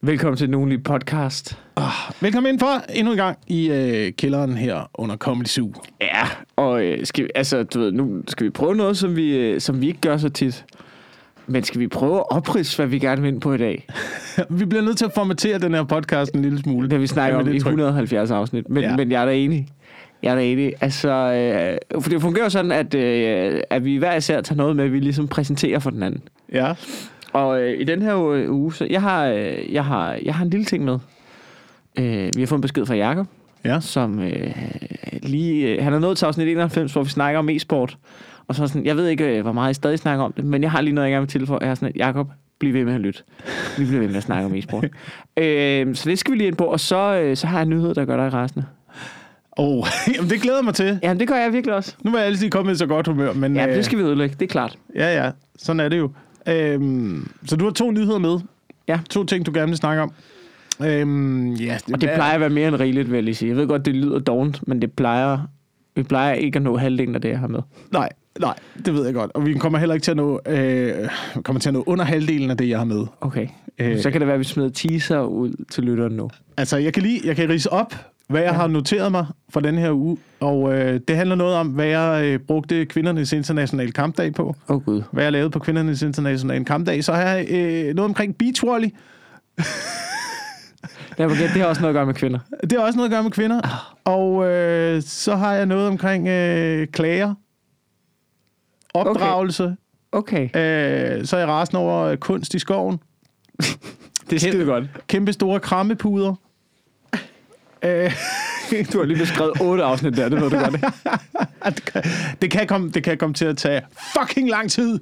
Velkommen til Nogen podcast. Oh, velkommen ind for endnu en gang i øh, kælderen her under Comedy Zoo. Ja, og øh, skal vi, altså, du ved, nu skal vi prøve noget, som vi, øh, som vi ikke gør så tit. Men skal vi prøve at opridse, hvad vi gerne vil ind på i dag? vi bliver nødt til at formatere den her podcast en lille smule. Det vi snakket om i 170 afsnit. Men, ja. men jeg er da enig. Jeg er da enig. Altså, øh, for det fungerer sådan, at, øh, at vi hver især tager noget med, vi ligesom præsenterer for den anden. Ja. Og øh, i den her uge, så jeg har, øh, jeg har, jeg har en lille ting med. Øh, vi har fået en besked fra Jakob, ja. som øh, lige... Øh, han er nået til afsnit 91, hvor vi snakker om e-sport. Og så sådan, jeg ved ikke, øh, hvor meget I stadig snakker om det, men jeg har lige noget, jeg gerne vil tilføje. Jeg har sådan, Jakob, bliv ved med at lytte. Vi bliver ved med at snakke om e-sport. øh, så det skal vi lige ind på, og så, øh, så har jeg en nyhed, der gør dig resten. Åh, oh, jamen det glæder mig til. Ja, det gør jeg virkelig også. Nu var jeg altid kommet i så godt humør, men... Ja, det skal vi ødelægge, det er klart. Ja, ja, sådan er det jo. Øhm, så du har to nyheder med. Ja. To ting, du gerne vil snakke om. Øhm, ja, det, og det plejer at være mere end rigeligt, vil jeg lige sige. Jeg ved godt, det lyder dovent, men det plejer, vi plejer ikke at nå halvdelen af det, jeg har med. Nej, nej, det ved jeg godt. Og vi kommer heller ikke til at nå, øh, kommer til at nå under halvdelen af det, jeg har med. Okay. Øh, så kan det være, at vi smider teaser ud til lytteren nu. Altså, jeg kan lige, jeg kan rise op, hvad jeg ja. har noteret mig for den her uge. Og øh, det handler noget om, hvad jeg øh, brugte kvindernes internationale kampdag på. Åh oh, gud. Hvad jeg lavede på kvindernes internationale kampdag. Så har jeg øh, noget omkring beachvolley. Ja, det har også noget at gøre med kvinder. Det har også noget at gøre med kvinder. Oh. Og øh, så har jeg noget omkring øh, klager. Opdragelse. Okay. okay. Øh, så er jeg rasende over kunst i skoven. det er skide godt. Kæmpe store krammepuder. Øh, du har lige beskrevet otte afsnit der, det ved du godt. det, kan, det, kan komme, det kan komme til at tage fucking lang tid.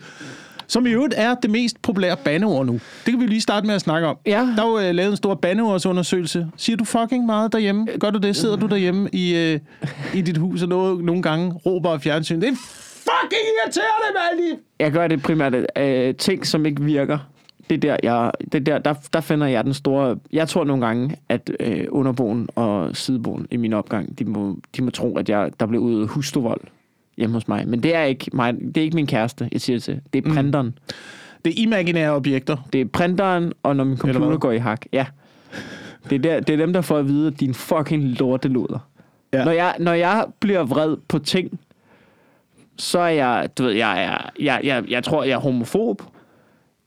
Som i øvrigt er det mest populære bandeord nu. Det kan vi lige starte med at snakke om. Ja. Der er jo uh, lavet en stor bandeordsundersøgelse. Siger du fucking meget derhjemme? Gør du det? Sidder du derhjemme i, uh, i dit hus og noget, nogle gange råber af fjernsyn? Det er fucking irriterende, mand! Jeg gør det primært uh, ting, som ikke virker det der, jeg, det der, der, der finder jeg den store... Jeg tror nogle gange, at øh, underboen og sideboen i min opgang, de må, de må tro, at jeg, der blev ud hustovold hjemme hos mig. Men det er ikke mig, det er ikke min kæreste, jeg siger til. Det er mm. printeren. Mm. Det er imaginære objekter. Det er printeren, og når min computer går i hak. Ja. Det er, der, det er dem, der får at vide, at din fucking lorteluder. Ja. Når, jeg, når jeg bliver vred på ting, så er jeg, du ved, jeg, er, jeg, jeg, jeg tror, jeg er homofob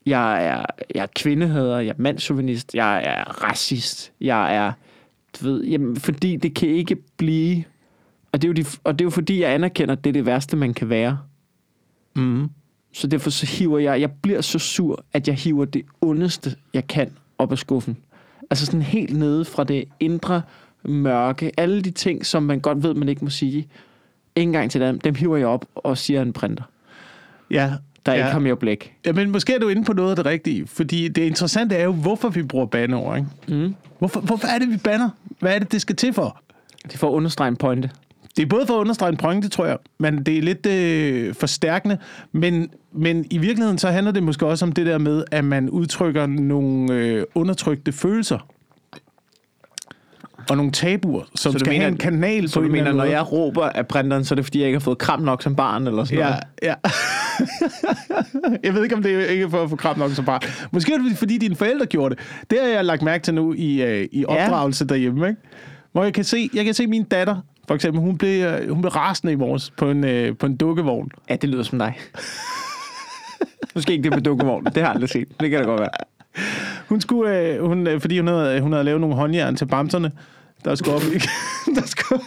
jeg er, jeg er kvindehader, jeg er mandsjuvenist, jeg er racist, jeg er, du ved, jamen, fordi det kan ikke blive, og det, er jo de, og det er jo fordi, jeg anerkender, at det er det værste, man kan være. Mm. Så derfor så hiver jeg, jeg bliver så sur, at jeg hiver det ondeste, jeg kan op af skuffen. Altså sådan helt nede fra det indre mørke, alle de ting, som man godt ved, man ikke må sige, ikke engang til dem, dem hiver jeg op og siger en printer. Ja, der ja. ikke har mere blæk. Ja, men måske er du inde på noget af det rigtige, fordi det interessante er jo, hvorfor vi bruger bandeord, ikke? Mm. Hvorfor, hvorfor er det, vi banner? Hvad er det, det skal til for? Det er for at understrege en pointe. Det er både for at understrege en pointe, tror jeg, men det er lidt øh, forstærkende. Men, men i virkeligheden så handler det måske også om det der med, at man udtrykker nogle øh, undertrykte følelser og nogle tabuer, som så skal mener, have en kanal så på du mener, når jeg råber af printeren, så er det fordi, jeg ikke har fået kram nok som barn, eller sådan ja, noget? Ja, jeg ved ikke, om det er ikke for at få kram nok som barn. Måske er det, fordi dine forældre gjorde det. Det har jeg lagt mærke til nu i, uh, i opdragelse ja. derhjemme, ikke? Hvor jeg kan se, jeg kan se min datter, for eksempel, hun blev, uh, hun blev rasende i morges på en, uh, på en dukkevogn. Ja, det lyder som dig. Måske ikke det med dukkevogn. Det har jeg aldrig set. Det kan da godt være. Hun skulle, uh, hun, fordi hun havde, hun havde lavet nogle håndjern til bamserne, der skulle op der skulle,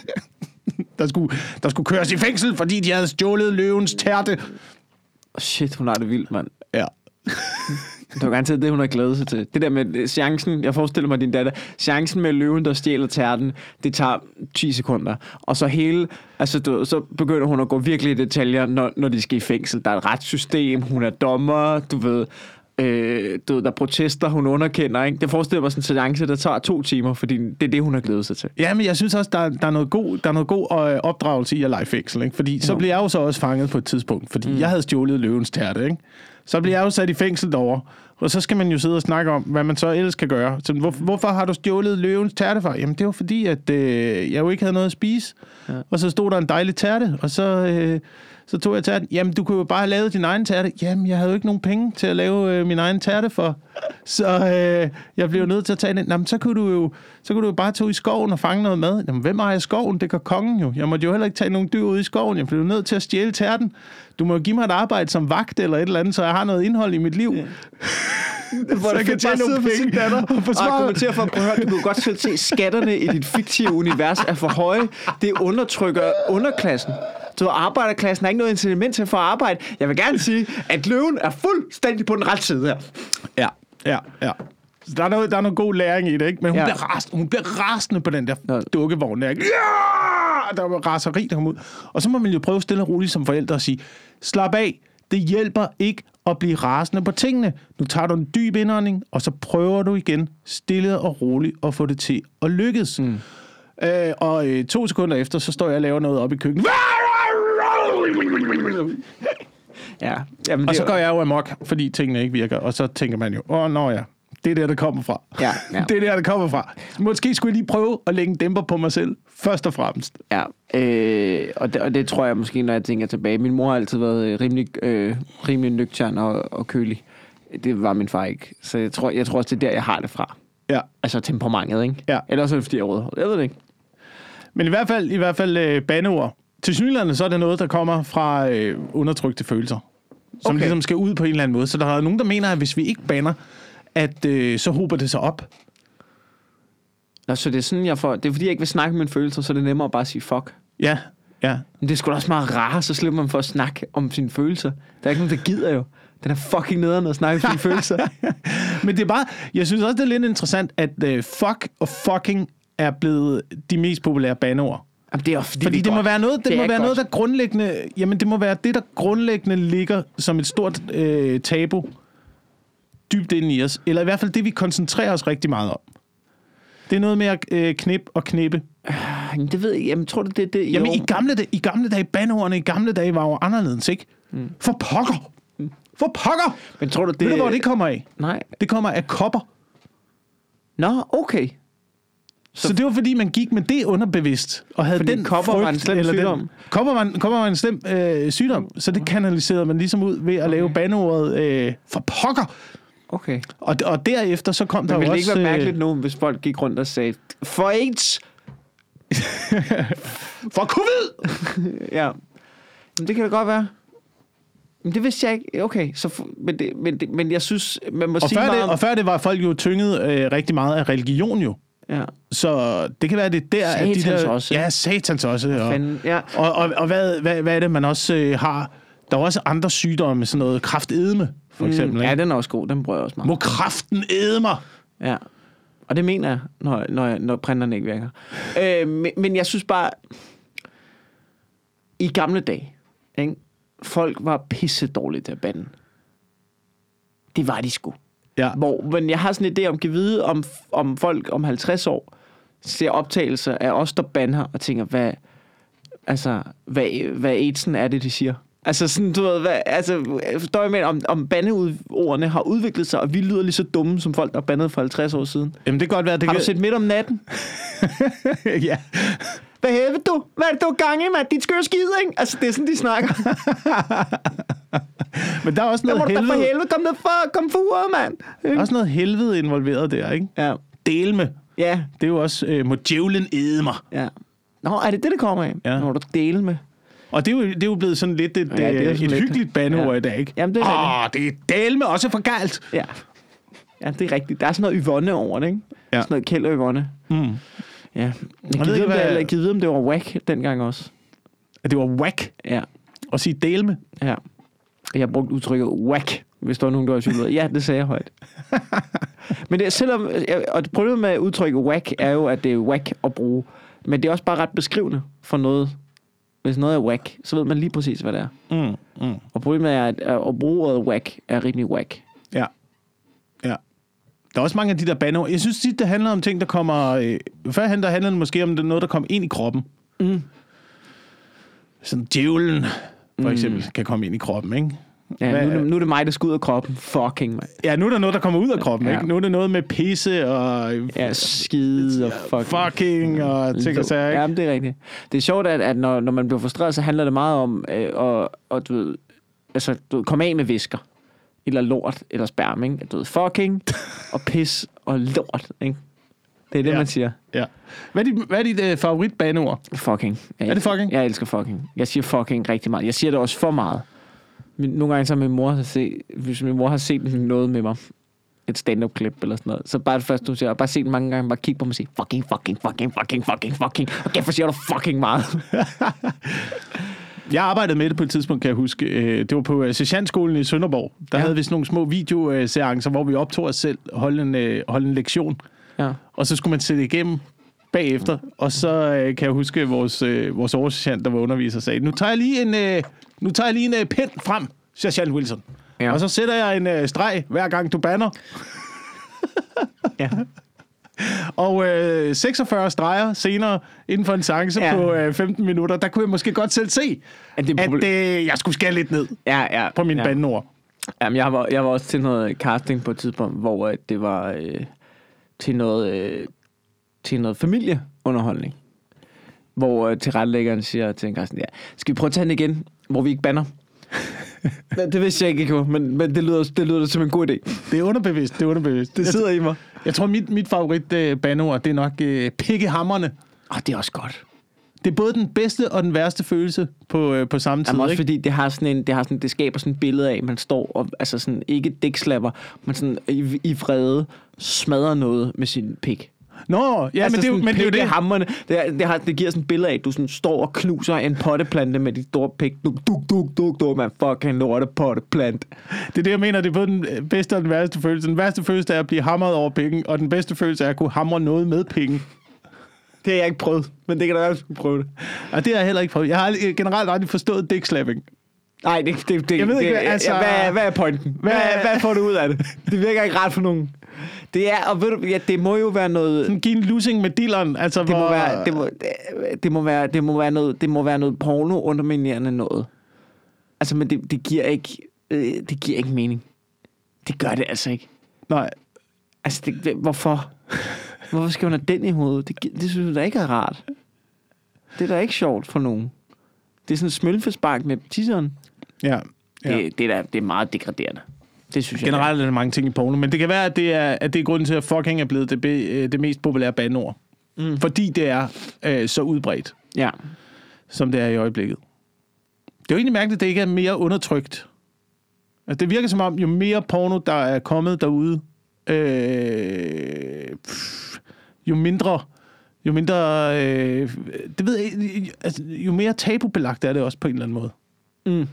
der skulle, der skulle køres i fængsel, fordi de havde stjålet løvens tærte. Shit, hun har det vildt, mand. Ja. Det var garanteret det, hun har glædet sig til. Det der med øh, chancen, jeg forestiller mig din datter, chancen med løven, der stjæler tærten, det tager 10 sekunder. Og så hele, altså du, så begynder hun at gå virkelig i detaljer, når, når de skal i fængsel. Der er et retssystem, hun er dommer, du ved, øh, du ved, der protester, hun underkender. Ikke? Det forestiller mig sådan en seance, der tager to timer, fordi det er det, hun har glædet sig til. Ja, men jeg synes også, der, der, er, noget god, der er noget god øh, opdragelse i at lege fængsel. Ikke? Fordi så bliver jeg jo så også fanget på et tidspunkt, fordi mm. jeg havde stjålet løvens tærte. Ikke? Så bliver jeg jo sat i fængsel derovre. Og så skal man jo sidde og snakke om, hvad man så ellers kan gøre. Så hvor, hvorfor har du stjålet løvens tærte fra? Jamen, det var fordi, at øh, jeg jo ikke havde noget at spise. Ja. Og så stod der en dejlig tærte, og så... Øh, så tog jeg tærten. Jamen, du kunne jo bare have lavet din egen tærte. Jamen, jeg havde jo ikke nogen penge til at lave øh, min egen tærte for. Så øh, jeg blev nødt til at tage den. Jamen, så kunne du jo, så kunne du jo bare tage ud i skoven og fange noget mad. Jamen, hvem ejer skoven? Det kan kongen jo. Jeg måtte jo heller ikke tage nogen dyr ud i skoven. Jeg blev nødt til at stjæle tærten. Du må jo give mig et arbejde som vagt eller et eller andet, så jeg har noget indhold i mit liv. Ja. Hvor så jeg kan tjene nogle penge. Datter og, og argumentere for, at du kan godt selv se, skatterne i dit fiktive univers er for høje. Det undertrykker underklassen. Så arbejderklassen har ikke noget incitament til at få arbejde. Jeg vil gerne sige, at løven er fuldstændig på den rette side her. Ja, ja, ja. Så der er, noget, der er noget god læring i det, ikke? Men hun, ja. bliver, rasende, hun bliver rasende på den der ja. dukkevogn der. Ja! Der var raseri, der kom ud. Og så må man jo prøve stille og roligt som forældre at sige, slap af, det hjælper ikke at blive rasende på tingene. Nu tager du en dyb indånding, og så prøver du igen stille og roligt at få det til at lykkes. Mm. Øh, og øh, to sekunder efter, så står jeg og laver noget op i køkkenet. Ja. Jamen, og så går jeg jo amok, fordi tingene ikke virker, og så tænker man jo, åh, oh, nå ja, det er der, det kommer fra. Ja, ja. det er der, det kommer fra. Måske skulle jeg lige prøve at lægge en dæmper på mig selv, først og fremmest. Ja, øh, og, det, og det tror jeg måske, når jeg tænker tilbage. Min mor har altid været øh, rimelig, øh, rimelig nøgtern og, og kølig. Det var min far ikke. Så jeg tror, jeg tror også, det er der, jeg har det fra. Ja. Altså temperamentet, ikke? Ja. Ellers er det, fordi jeg er Jeg ved det ikke. Men i hvert fald, i hvert fald øh, bandeord. Til synligheden så er det noget, der kommer fra øh, undertrykte følelser. Som okay. ligesom skal ud på en eller anden måde. Så der er nogen, der mener, at hvis vi ikke banner, at øh, så hober det sig op. Nå, så det er sådan, jeg får... Det er fordi, jeg ikke vil snakke med mine følelser, så det er nemmere at bare sige fuck. Ja, ja. Men det er sgu da også meget rart, så slipper man for at snakke om sine følelser. Der er ikke nogen, der gider jo. Den er fucking nederen at snakke om sine følelser. Men det er bare... Jeg synes også, det er lidt interessant, at uh, fuck og fucking er blevet de mest populære bandeord. Jamen, det er, fordi, fordi det, det må være noget, det, det må være noget, der grundlæggende, jamen det må være det, der grundlæggende ligger som et stort øh, tabu dybt ind i os. Eller i hvert fald det, vi koncentrerer os rigtig meget om. Det er noget med at øh, knip og knippe. Øh, det ved jeg. Jamen, tror du, det det? Jamen, i gamle, dage, i gamle dage, bandordene i gamle dage var jo anderledes, ikke? Mm. For pokker! Mm. For pokker! Men tror du, det... Ved du, hvor det kommer af? Nej. Det kommer af kopper. Nå, okay. Så, så det var fordi, man gik med det underbevidst, og havde den kopper frygt, var en slem eller sygdom. Den, kopper, var, kopper var en slem øh, sygdom, så det kanaliserede man ligesom ud ved at okay. lave bandeordet øh, for pokker. Okay. Og, og derefter så kom Men der jo også... Men det ikke være mærkeligt nu, hvis folk gik rundt og sagde, for AIDS! for covid! ja. Men det kan da godt være. Men det vidste jeg ikke. Okay, så, men, det, men, det, men jeg synes, man må og sige før meget det, Og før det var folk jo tynget øh, rigtig meget af religion jo. Ja. Så det kan være, det er der... Satans at de der, også. Ja, satans også. Og, Fanden, ja. og, og, og hvad, hvad, hvad er det, man også øh, har? Der er også andre sygdomme, sådan noget kraftedme, for mm, eksempel. Mm, ja, den er også god. Den bruger jeg også meget. Må kraften æde mig? Ja. Og det mener jeg, når, når, når printerne ikke virker. øh, men, men jeg synes bare, i gamle dage, ikke? folk var pisse dårlige til at bande. Det var de sgu. Ja. Hvor, men jeg har sådan en idé om, at vide, om, om folk om 50 år ser optagelser af os, der bander, og tænker, hvad, altså, hvad, hvad AIDS'en er det, de siger. Altså sådan, du ved, hvad, altså, forstår jeg med, om, om bandeordene har udviklet sig, og vi lyder lige så dumme, som folk, der bandede for 50 år siden. Jamen, det kan godt være. Det har kan... du set midt om natten? ja. Hvad helvede du? Hvad er det, du gang i, mand? Dit skøre skid, ikke? Altså, det er sådan, de snakker. Men der er også noget helvede. Der for helvede, kom ned for, kom for uret, mand. Der er også noget helvede involveret der, ikke? Ja. Del med. Ja. Det er jo også, øh, må djævlen æde mig. Ja. Nå, er det det, det kommer af? Ja. Når du dele med. Og det er, jo, det er jo blevet sådan lidt et, ja, det er et lidt. hyggeligt bandeord ja. i dag, ikke? Jamen, det er Åh, det er del med også for galt. Ja. Ja, det er rigtigt. Der er sådan noget Yvonne over det, ikke? Ja. Sådan noget Kjeld og Yvonne. Mm. Ja. Jeg, ved ikke, hvad... jeg vide, om det var whack dengang også. At det var whack? Ja. Og sige del med? Ja. Jeg har brugt udtrykket whack, hvis der var nogen, der var tvivl. Ja, det sagde jeg højt. Men det, selvom, og problemet med udtrykket whack er jo, at det er whack at bruge. Men det er også bare ret beskrivende for noget. Hvis noget er whack, så ved man lige præcis, hvad det er. Mm, mm. Og problemet er, at, at bruge ordet whack er rimelig whack. Ja. Ja. Der er også mange af de der banner. Jeg synes tit, det handler om ting, der kommer... Øh, førhen der handler det måske om noget, der kommer ind i kroppen. Mm. Sådan djævlen, for mm. eksempel, kan komme ind i kroppen, ikke? Ja, nu, nu er det mig, der skal ud af kroppen. Fucking, man. Ja, nu er der noget, der kommer ud af kroppen, Ja. ikke? Nu er det noget med pisse og Ja, skide og fucking. fucking og ting og sager, ikke? Ja, det er rigtigt. Det er sjovt, at, at når, når man bliver frustreret, så handler det meget om øh, at, at du ved, altså, du ved, komme af med visker. Eller lort, eller sperm, ikke? Du ved, fucking og pis og lort, ikke? Det er det, Ja. man siger. Ja. Hvad er dit, hvad er dit uh, favoritbaneord? Fucking. Jeg, Er det fucking? Jeg elsker fucking. Jeg siger fucking rigtig meget. Jeg siger det også for meget. Min, nogle gange så har min mor har set, hvis min mor har set noget med mig, et stand-up-klip eller sådan noget, så bare det første, du siger, bare se den mange gange, bare kigge på mig og sige, fucking, fucking, fucking, fucking, fucking, fucking, og kæft, hvor siger du fucking meget. Jeg arbejdede med det på et tidspunkt, kan jeg huske. Øh, Det var på øh, sergeantskolen i Sønderborg. Der ja. Havde vi sådan nogle små videoseancer, hvor vi optog os selv, holde en, øh, holde en lektion. ja. Og så skulle man sætte igennem bagefter. Og så kan jeg huske, vores, vores oversergeant, der var underviser, sagde, nu tager jeg lige en, nu tager jeg lige en øh, pind frem, sergeant Wilson. Ja. Og så sætter jeg en øh, streg, hver gang du banner. ja. Og øh, 46 streger senere, inden for en seance ja. På øh, 15 minutter, der kunne jeg måske godt selv se, At det er at øh, jeg skulle skære lidt ned ja, ja, på mine ja. bandeord. Jamen, jeg var, jeg var også til noget casting på et tidspunkt, hvor øh, det var øh, til noget, øh, til noget familieunderholdning. Hvor øh, tilrettelæggeren siger til en casting, ja, skal vi prøve at tage den igen, hvor vi ikke banner? Det vidste jeg ikke, gjorde, men, men det, lyder, det lyder som en god idé. Det er underbevidst, det er underbevidst. Det sidder i mig. Jeg tror, mit, mit favorit øh, bandeord, det er nok øh, pikkehammerne. Åh, det er også godt. Det er både den bedste og den værste følelse på, øh, på samme tid. Jamen også ikke? fordi det har sådan en, det har sådan, det skaber sådan et billede af, at man står og, altså sådan, ikke dækslapper, men sådan i, i vrede smadrer noget med sin pik. Nå, ja, altså men, det, er jo- men det er jo det. Hammerne, det, er, det, har, det giver sådan et billede af, at du sådan står og knuser en potteplante med dit store pik. Duk, duk, duk, duk, duk, man fucking lorte potteplant. Det er det, jeg mener. Det er både den øh, bedste og den værste følelse. Den værste følelse er at blive hamret over pikken, og den bedste følelse er at kunne hamre noget med pikken. Det har jeg ikke prøvet, men det kan da være, at du skulle prøve det. Og det har jeg heller ikke prøvet. Jeg har generelt aldrig forstået dick-slapping. Nej, det, det, det, Jeg ved ikke, det, altså- hvad, hvad er pointen? Hvad, Hvad- får du ud af det? Det virker ikke ret for nogen. Det er, og ved du, ja, det må jo være noget... Sådan give en losing med dilleren. Altså, Det hvor, må være, det må, det må være, det må være noget, det må være noget porno underminerende noget. Altså, men det, det giver ikke, øh, det giver ikke mening. Det gør det altså ikke. Nej, Altså, det, det, hvorfor? Hvorfor skal man have den i hovedet? Det, det synes jeg da ikke er rart. Det er da ikke sjovt for nogen. Det er sådan en smølfespark med tisseren. Ja. ja. Det, det, er da, det er meget degraderende. Det synes jeg. Generelt er der mange ting i porno, men det kan være, at det er, at det er grunden til, at fucking er blevet det, be, øh, det mest populære bandord. Mm. Fordi det er øh, så udbredt, Ja. som det er i øjeblikket. Det er jo egentlig mærkeligt, at det ikke er mere undertrykt. Altså, det virker som om, jo mere porno, der er kommet derude, øh, pff, jo mindre... Jo mindre... Øh, det ved jeg, altså, jo mere tabubelagt er det også på en eller anden måde. Mm.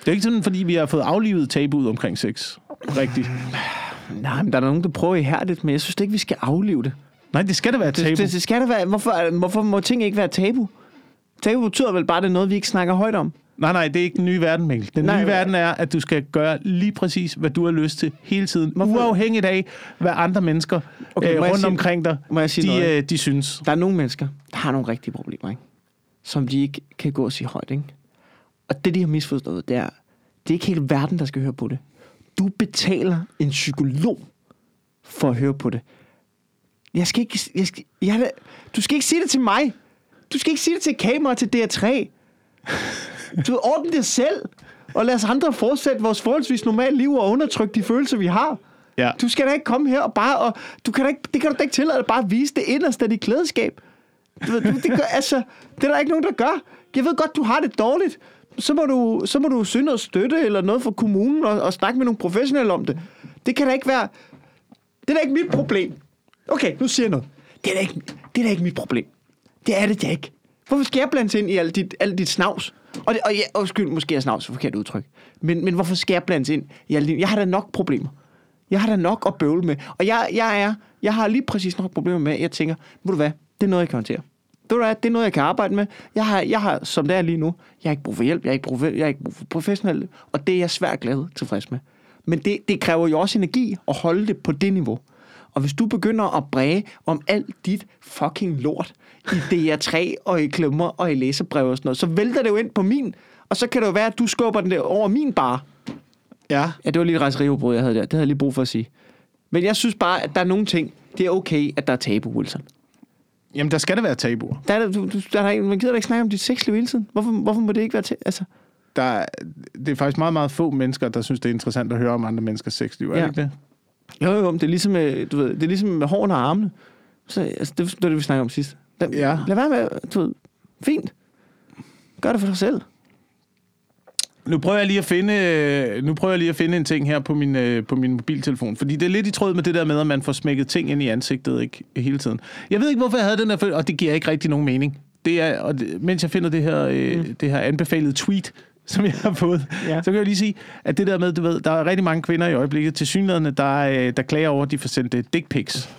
Det er ikke sådan, fordi vi har fået aflivet tabuet omkring sex. Rigtigt. Nej, men der er nogen, der prøver ihærdigt, men jeg synes da ikke, vi skal aflive det. Nej, det skal da være tabu. Det, det, det skal det være. Hvorfor, hvorfor må ting ikke være tabu? Tabu betyder vel bare, at det er noget, vi ikke snakker højt om. Nej, nej, det er ikke den nye verden, Mikkel. Den Nej, nye verden er, at du skal gøre lige præcis, hvad du har lyst til hele tiden. Hvorfor? Uafhængigt af, hvad andre mennesker Okay, øh, rundt sige- omkring dig, må jeg sige de, noget? øh, de synes. Der er nogle mennesker, der har nogle rigtige problemer, ikke? som de ikke kan gå og sige højt. Ikke? Og det, de har misforstået, det er, det er ikke hele verden, der skal høre på det. Du betaler en psykolog for at høre på det. Jeg skal ikke, jeg skal, jeg, du skal ikke sige det til mig. Du skal ikke sige det til kamera til DR3. Du ordner det selv. Og lad os andre fortsætte vores forholdsvis normale liv og undertrykke de følelser, vi har. Ja. Du skal da ikke komme her og bare... Og du kan da ikke, det kan du da ikke tillade bare at vise det inderste af dit klædeskab. Du Det, det, gør, altså, det er der ikke nogen, der gør. Jeg ved godt, du har det dårligt. Så må du, så må du søge noget støtte eller noget fra kommunen og, og snakke med nogle professionelle om det. Det kan da ikke være... Det er da ikke mit problem. Okay, nu siger jeg noget. Det er da ikke, det er da ikke mit problem. Det er det da ikke. Hvorfor skal jeg blandes ind i alt dit, alt dit snavs? Og, det, og ja, undskyld, måske er snavs et forkert udtryk. Men, men hvorfor skal jeg blandes ind i alt dit? Jeg har da nok problemer. Jeg har da nok at bøvle med. Og jeg, jeg, er, jeg har lige præcis nok problemer med, at jeg tænker, ved du hvad, det er noget, jeg kan håndtere. Du hvad, det er noget, jeg kan arbejde med. Jeg har, jeg har som det er lige nu, jeg har ikke brug for hjælp, jeg har ikke brug for, jeg har ikke brug for professionelle, og det er jeg svært glad tilfreds med. Men det, det kræver jo også energi at holde det på det niveau. Og hvis du begynder at bræge om alt dit fucking lort i DR3 og i klemmer og i læserbrev og sådan noget, så vælter det jo ind på min, og så kan det jo være, at du skubber den der over min bar. Ja. Ja, det var lige et rejseribrud, jeg havde der. Det havde jeg lige brug for at sige. Men jeg synes bare, at der er nogle ting, det er okay, at der er tabu, Wilson. Jamen, der skal der være tabuer. Der er, du, du, der er, ikke- man gider da ikke snakke om dit sexliv hele tiden. Hvorfor, hvorfor må det ikke være til? Altså, Der, er- det er faktisk meget, meget få mennesker, der synes, det er interessant at høre om andre menneskers sexliv. Er Ja. det ikke det? jo, jo, det er ligesom med, du ved, det er ligesom med hårene og armene. Så, altså, det, det var det, vi snakkede om sidst. Lad, Ja. lad være med, du ved, fint. Gør det for dig selv. Nu prøver jeg lige at finde, øh, nu prøver jeg lige at finde en ting her på min, øh, på min mobiltelefon. Fordi det er lidt i tråd med det der med, at man får smækket ting ind i ansigtet ikke, hele tiden. Jeg ved ikke, hvorfor jeg havde den her, følelse, og det giver ikke rigtig nogen mening. Det er, og det, mens jeg finder det her, øh, mm. det her anbefalede tweet, som jeg har fået, Ja. så kan jeg lige sige, at det der med, du ved, der er rigtig mange kvinder i øjeblikket til synligheden, der, der klager over, at de får sendt dick pics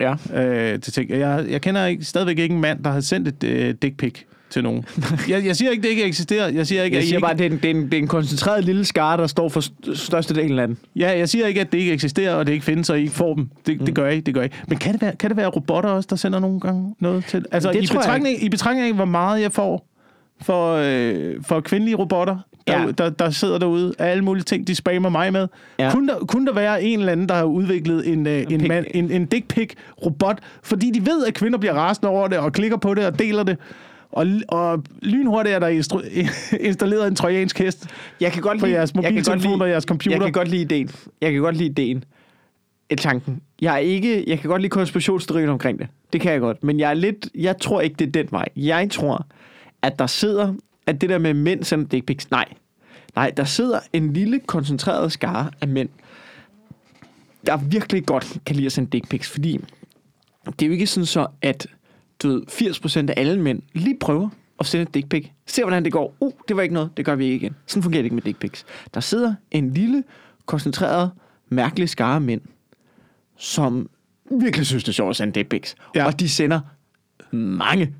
Ja. øh, til ting. Jeg, jeg kender ikke, stadigvæk ikke en mand, der har sendt et øh, dick pic til nogen. jeg, jeg siger ikke, det ikke eksisterer. Jeg siger ikke, Jeg at I siger ikke, bare, at det er, en, det, er en, det er en koncentreret lille skare, der står for st- størstedelen af den. Ja, jeg siger ikke, at det ikke eksisterer, og det ikke findes, og I ikke får dem. Det, mm. det gør I, det gør I. Men kan det, være, kan det være robotter også, der sender nogle gange noget til? Altså, Det i tror jeg betragtning, i betragtning af, hvor meget jeg får for, øh, for kvindelige robotter, der, Ja. ja. der, der sidder derude, af alle mulige ting, de spammer mig med. Ja. Kunne, der, kunne der være en eller anden, der har udviklet en, øh, en, man, en, en dick pic robot, fordi de ved, at kvinder bliver rasende over det, og klikker på det og deler det, og, og lynhurtigt er der installeret en trojansk hest Jeg kan godt på lide, jeres mobiltelefon og jeres computer. Jeg kan godt lide ideen. Jeg kan godt lide ideen. Et tanken. Jeg er ikke, jeg kan godt lide konspirationsteorien omkring det. Det kan jeg godt. Men jeg er lidt, jeg tror ikke, det er den vej. Jeg tror, at der sidder, at det der med mænd sender dick pics, nej. Nej, der sidder en lille koncentreret skare af mænd, der virkelig godt kan lide at sende dick pics, fordi det er jo ikke sådan så, at du ved, 80% af alle mænd lige prøver at sende et dick pic. Se, hvordan det går. Uh, det var ikke noget. Det gør vi ikke igen. Sådan fungerer det ikke med dick pics. Der sidder en lille, koncentreret, mærkelig skare mænd, som virkelig synes, det er sjovt at sende dick pics. Ja. Og de sender mange.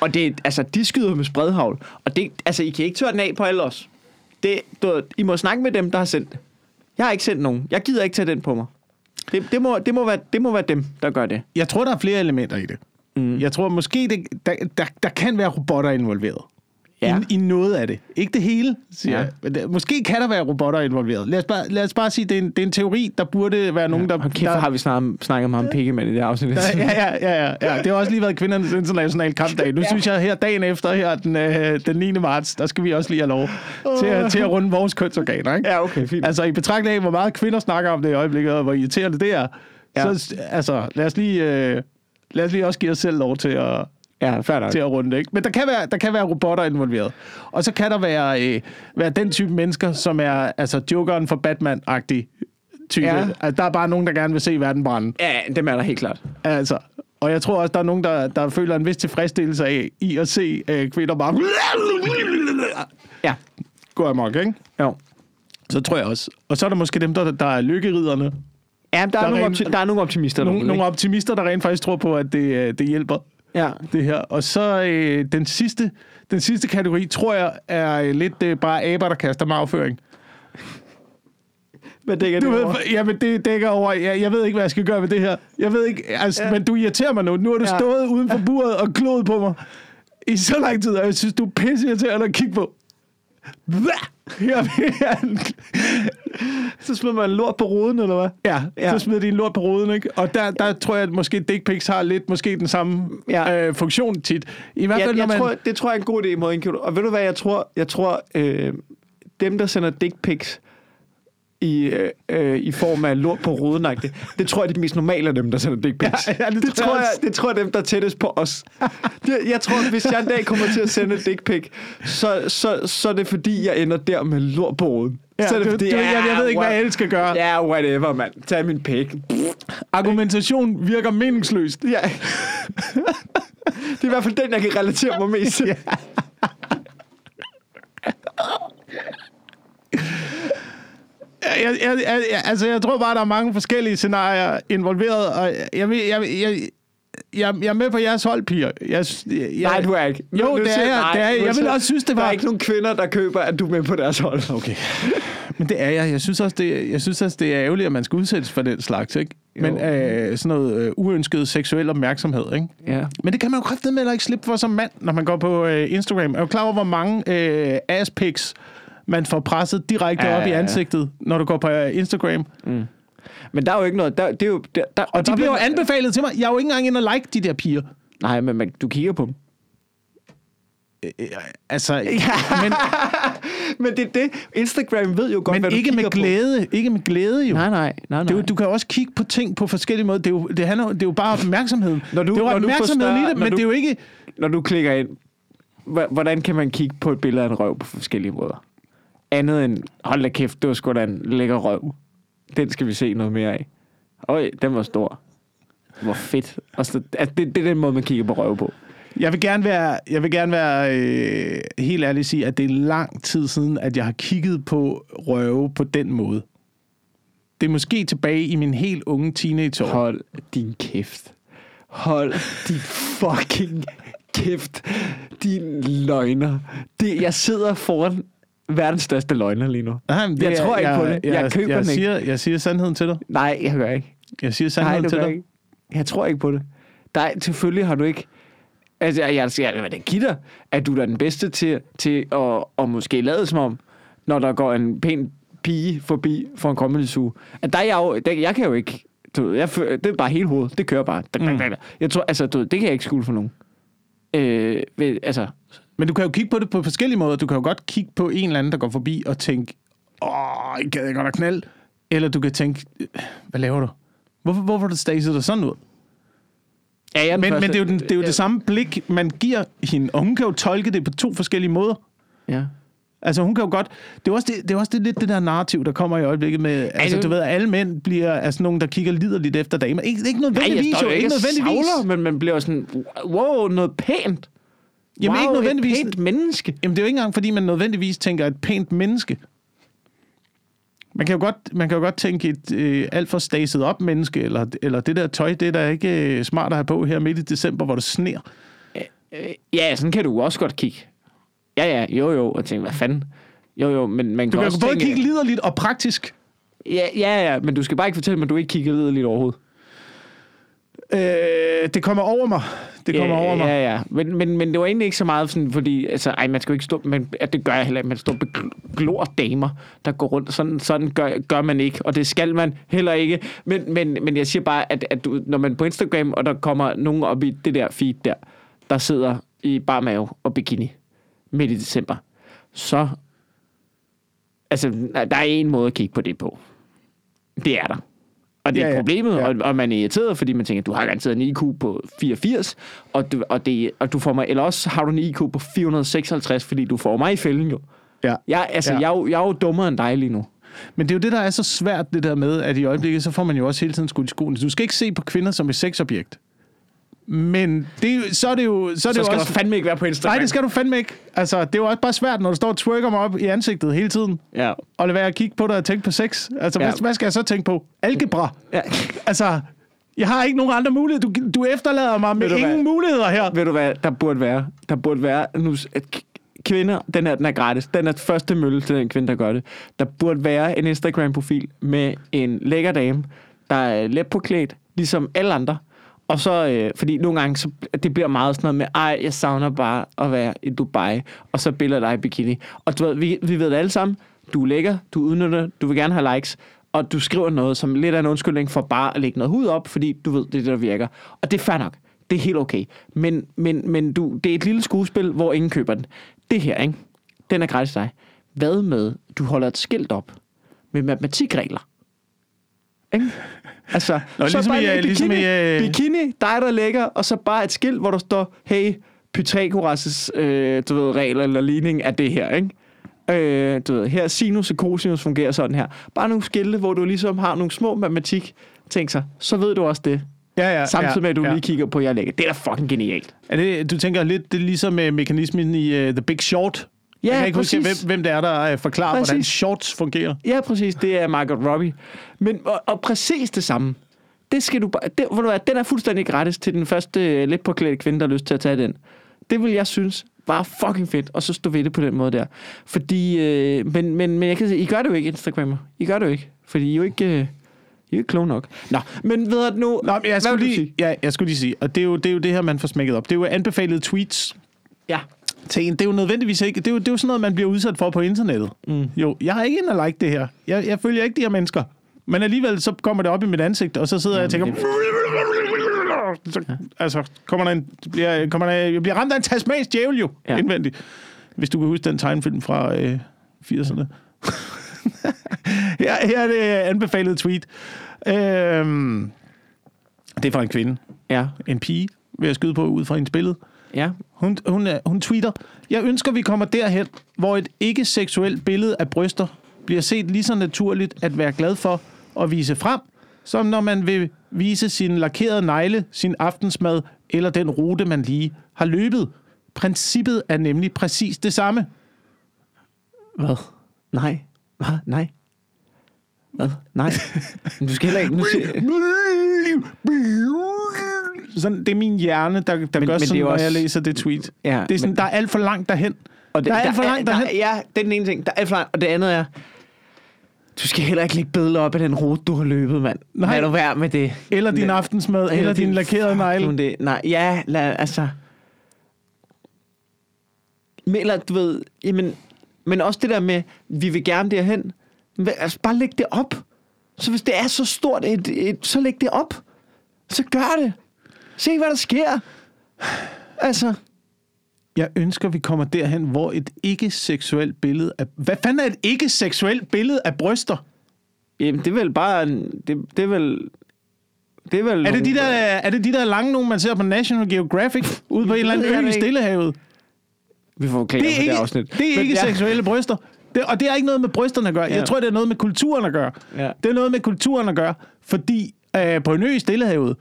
Og det, altså, de skyder med spredhavl. Og det, altså, I kan ikke tørre den af på alle os. Det, du, I må snakke med dem, der har sendt det. Jeg har ikke sendt nogen. Jeg gider ikke tage den på mig. Det, det, må, det, må, være, det må være dem, der gør det. Jeg tror, der er flere elementer i det. Mm. Jeg tror måske, det, der, der, der kan være robotter involveret. Ja. Ja. I, I noget af det. Ikke det hele, siger Ja. ja. jeg. Men der, måske kan der være robotter involveret. Lad os bare, lad os bare sige, det er, en, det er en teori, der burde være nogen, der... Hold kæft, der, har vi snart snakket meget om pikkemand i det afsnit. der, ja, ja, ja, ja, ja. Det har også lige været kvindernes internationale kampdag. Nu ja. synes jeg, her dagen efter, her den, øh, den 9. marts, der skal vi også lige have lov til, at- til at runde vores kønsorganer. Ikke? Ja, okay, fint. Altså i betragtning af, hvor meget kvinder snakker om det i øjeblikket, og hvor irriterende det er, Ja. ja. så altså, lad os lige... Øh, Lad os lige også give os selv lov til at, Ja, nok. til at runde det. Ikke? Men der kan, være, der kan være robotter involveret. Og så kan der være, øh, være den type mennesker, som er altså jokeren for Batman-agtig type. Ja. Ja. Altså, der er bare nogen, der gerne vil se verden brænde. Ja, dem er der helt klart. Altså, og jeg tror også, der er nogen, der, der føler en vis tilfredsstillelse af i at se øh, kvinder bare Ja. gå amok, ikke? Jo. Så tror jeg også. Og så er der måske dem, der, der er lykkeriderne. Ja, der, der, er, er nogle, rent- opti- der er nogle optimister. Nogle, nogle optimister, der rent faktisk tror på, at det, øh, det hjælper. Ja. det her. Og så øh, den, sidste, den sidste kategori, tror jeg, er øh, lidt øh, bare aber, der kaster med afføring. Hvad dækker Du det ved, over? jamen det dækker over, jeg, jeg ved ikke, hvad jeg skal gøre med det her. Jeg ved ikke, altså, Ja. men du irriterer mig nu. Nu har du Ja. stået uden for buret og kloet på mig i så lang tid, og jeg synes, du er pisse irriterende at kigge på. Blah! Så smider man lort på ruden, eller hvad? ja, Ja. ja, så smider de en lort på ruden, ikke? Og der, der tror jeg, at måske dick pics har lidt måske den samme Ja. ja. øh, funktion tit. I hvert fald, når jeg man... tror, det tror jeg er en god idé, måde. Og ved du hvad, jeg tror, jeg tror øh, dem, der sender dick pics i, øh, øh, i form af lort på ruden det tror jeg er de mest normale af dem, der sender dick pics. Ja, ja, det det, tror jeg det tror jeg dem, der er tættest på os. Det, jeg tror, hvis jeg en dag kommer til at sende et dick pic, så, så, så er det fordi, jeg ender der med lort på ruden. Ja, så er det du- fordi, du- jeg- jeg ved ikke, hvad what- jeg skal gøre. Ja, whatever, mand. Tag min pik. Argumentation virker meningsløst. Ja. det er i hvert fald den, jeg kan relatere mig mest til. Jeg, jeg, jeg, altså, jeg tror bare, der er mange forskellige scenarier involveret, og jeg, vil- jeg, jeg, jeg, jeg, jeg er med på jeres hold, piger. Jeg, jeg, Nej, du er ikke. Jo, det er jeg. Det er jeg. Jeg ville også synes, det Der var- er ikke nogen kvinder, der køber, at du er med på deres hold. Okay. Men det er jeg. Jeg synes også, det, jeg synes også, det er ærgerligt, at man skal udsættes for den slags, ikke? men øh, sådan noget øh, uønsket seksuel opmærksomhed, ikke? Ja. Men det kan man jo kraftedeme heller ikke slippe for som mand, når man går på øh, Instagram. Er du klar over, hvor mange øh, ass pics man får presset direkte Ja, op i ja, ja. ansigtet, når du går på øh, Instagram? Men der er jo ikke noget... Der, det er jo, der, der, Og de der bliver jo anbefalet til mig. Jeg er jo ikke engang inde og like de der piger. Nej, men man, du kigger på dem. Altså, men, Men det er det. Instagram ved jo godt, men hvad ikke du med glæde. Ikke med glæde, jo. på. Nej, nej, nej, nej. Det jo, du kan også kigge på ting på forskellige måder. Det er jo, det handler, det er jo bare opmærksomheden. Når du- det er jo opmærksomheden større- i det, men du- det er jo ikke... Når du klikker ind, hvordan kan man kigge på et billede af en røv på forskellige måder? Andet end, hold da kæft, det var sgu da en lækker røv. Den skal vi se noget mere af. Øj, den var stor. Hvor fedt. Og så, altså, det, det er den måde, man kigger på røv på. Jeg vil gerne være, jeg vil gerne være øh, helt ærlig sige, at det er lang tid siden, at jeg har kigget på røve på den måde. Det er måske tilbage i min helt unge teenageår. Hold din kæft. Hold din fucking kæft. Din løgner. Det, jeg sidder foran verdens største løgner lige nu. Nej, det Jeg tror ikke på det. Jeg køber jeg den ikke. siger, Jeg siger sandheden til dig. Nej, jeg gør ikke. Jeg siger Nej, sandheden du til dig. ikke. Jeg tror ikke på det. Nej, selvfølgelig har du ikke... Altså, jeg, jeg, jeg vil da give dig, at du er den bedste til, til at, at måske lade som om, når der går en pæn pige forbi for en zoo. At der er jeg jo... Der, jeg kan jo ikke... Du, jeg, det er bare hele hovedet. Det kører bare. Mm. Jeg tror, altså, du, det kan jeg ikke skule for nogen. Øh, ved, altså, Men du kan jo kigge på det på forskellige måder. Du kan jo godt kigge på en eller anden, der går forbi og tænke, åh, jeg gad jeg godt at knald. Eller du kan tænke, hvad laver du? Hvorfor, hvorfor du staset dig sådan ud? ja, jeg Men, men første- det er jo, den, det, er jo det samme blik, man giver hende. Og hun kan jo tolke det på to forskellige måder. Ja. Altså hun kan jo godt... Det er også, det, det er også det, lidt det der narrativ, der kommer i øjeblikket med... Altså det- du ved, at alle mænd bliver altså, nogen, der kigger liderligt efter damer. Ikke, ikke jeg nødvendigvis står jo. jo Ikke ikke nødvendigvis. savler, men man bliver sådan, wow, noget pænt. Jamen wow, ikke nødvendigvis. Et pænt menneske. Jamen det er jo ikke engang, fordi man nødvendigvis tænker et pænt menneske. Man kan jo godt, man kan jo godt tænke et øh, alt for staset op menneske, eller, eller det der tøj, det er da ikke øh, smart at have på her midt i december, hvor det sner. Øh, Ja, sådan kan du også godt kigge. Ja, ja, jo, jo, og tænke, hvad fanden? Jo, jo, men man Du kan kan også både tænke, kigge liderligt og praktisk. Ja, ja, ja, men du skal bare ikke fortælle mig, at du ikke kigger liderligt overhovedet. Øh, det kommer over mig. Det kommer ja, over mig. Ja, ja, men, men, men det var egentlig ikke så meget sådan, fordi, altså, ej, man skal jo ikke stå, men, at det gør jeg heller ikke, man står glor damer, der går rundt, sådan, sådan gør, gør man ikke, og det skal man heller ikke, men, men, men jeg siger bare, at, at du, når man på Instagram, og der kommer nogen op i det der feed der, der sidder i bar mave og bikini midt i december, så, altså, der er en måde at kigge på det på. Det er der. Og det er Ja, ja, problemet, Ja. Og, og man er irriteret, fordi man tænker, du har garanteret en IQ på 84, og du, og, det, og du får mig, eller også har du en IQ på 456, fordi du får mig i fælden jo. Ja. Jeg, altså, Ja. jeg, er jo- jeg er jo dummere end dig lige nu. Men det er jo det, der er så svært, det der med, at i øjeblikket, så får man jo også hele tiden skudt i skoene. Du skal ikke se på kvinder som et sexobjekt. Men det, jo- så er det jo, så er det Så jo skal også... du fandme ikke være på Instagram. Nej, det skal du fandme ikke. Altså, det er jo også bare svært, når du står og twerker mig op i ansigtet hele tiden, Ja. og lade være at kigge på dig og tænke på sex. Altså, ja. Hvad, hvad skal jeg så tænke på? Algebra. ja. Altså, jeg har ikke nogen andre muligheder. Du, du efterlader mig med ingen hvad? muligheder her. Ved du hvad, der burde være? Der burde være nu, at kvinder, den her, den er gratis. Den er første mølle til den kvinde, der gør det. Der burde være en Instagram-profil med en lækker dame, der er let påklædt, ligesom alle andre. Og så, øh, fordi nogle gange, så, det bliver meget sådan noget med, ej, jeg savner bare at være i Dubai, og så billeder dig i bikini. Og du ved, vi, vi ved det alle sammen, du er lækker, du udnytter, du vil gerne have likes, og du skriver noget, som lidt er en undskyldning for bare at lægge noget hud op, fordi du ved, det er det, der virker. Og det er fair nok. Det er helt okay. Men, men, men du, det er et lille skuespil, hvor ingen køber den. Det her, ikke? Den er gratis dig. Hvad med, du holder et skilt op med matematikregler? Ikke? Altså, Nå, ligesom bare i, øh, ligesom bikini, i, øh, bikini, dig der lægger, og så bare et skilt, hvor der står, hey, Pythagoras' øh, du ved, regel eller ligning er det her, ikke? Øh, du ved, her sinus og cosinus fungerer sådan her. Bare nogle skilte, hvor du ligesom har nogle små matematik. Tænk så, så ved du også det. Ja, ja, Samtidig med, at du ja. lige kigger på, jeg lægger. Det er da fucking genialt. Er det, du tænker lidt, det er ligesom med mekanismen i uh, The Big Short. Ja, jeg kan ikke huske, præcis. hvem, hvem det er, der uh, forklarer, Præcis. hvordan shorts fungerer. Ja, præcis. Det er Margot Robbie. Men, og, og præcis det samme. Det skal du bare... Det, du er, den er fuldstændig gratis til den første øh, lidt påklædte kvinde, der har lyst til at tage den. Det vil jeg synes var fucking fedt, og så stå ved det på den måde der. Fordi... Øh, men, men, men jeg kan sige, I gør det jo ikke, Instagrammer. I gør det jo ikke. Fordi I er jo ikke... Øh, I er kloge nok. Nå, men ved du nu... Nå, men jeg hvad skulle lige, ja, jeg skulle lige sige, og det er, jo, det er jo det her, man får smækket op. Det er jo anbefalede tweets Ja. Til en. Det er jo nødvendigvis ikke, det er jo, det er jo sådan noget, man bliver udsat for på internettet. Mm. Jo, jeg har ikke ind og like det her. Jeg, jeg følger ikke de her mennesker. Men alligevel så kommer det op i mit ansigt, og så sidder jeg og tænker... Så, altså, kommer der en, bliver, kommer der, jeg bliver ramt af en tasmansk djævel jo, Ja. indvendigt. Hvis du kan huske den tegnefilm fra øh, 80'erne. her, her er det anbefalet tweet. Øhm, det er fra en kvinde. Ja. En pige, vil jeg skyde på ud fra hendes billede. Ja. Hun, hun, er- hun tweeter, jeg ønsker, vi kommer derhen, hvor et ikke-seksuelt billede af bryster bliver set lige så naturligt at være glad for og vise frem, som når man vil vise sin lakerede negle, sin aftensmad eller den rute, man lige har løbet. Princippet er nemlig præcis det samme. Hvad? Nej. Hvad? Nej. Hvad? Nej. Du skal heller ikke... Nu. Sådan, det er min hjerne, der, der Men- gør men det sådan, når også- jeg læser det tweet. Ja, det er sådan, men- der er alt for langt derhen. Og der er alt for langt der, derhen. Ja, det er den ene ting. Der er alt for langt. Og det andet er... Du skal heller ikke lægge billeder op af den rute, du har løbet, mand. Nej. Lad du være med det. Eller din aftensmad, eller din lakerede fuck negle. nu Det. Nej, ja, lad, altså... Men, eller, du ved, jamen, men også det der med, vi vil gerne derhen. Men, Altså, bare læg det op. Så hvis det er så stort, et, et, så læg det op. Så gør det. Se, hvad der sker. Altså, Jeg ønsker, vi kommer derhen, hvor et ikke-seksuelt billede af... Hvad fanden er et ikke-seksuelt billede af bryster? jamen, det er vel bare... en- Det, det er vel... Det er vel Er det, de der, er det de der lange nogen, man ser på National Geographic ude på en eller anden ved jeg ø i ikke. Stillehavet? Vi får klager Det er på ikke, det afsnit. det er Men ikke ja. seksuelle bryster. Det, og det har ikke noget med brysterne at gøre. Ja. Jeg tror, det er noget med kulturen at gøre. Ja. Det er noget med kulturen at gøre, fordi øh, på en ø i Stillehavet,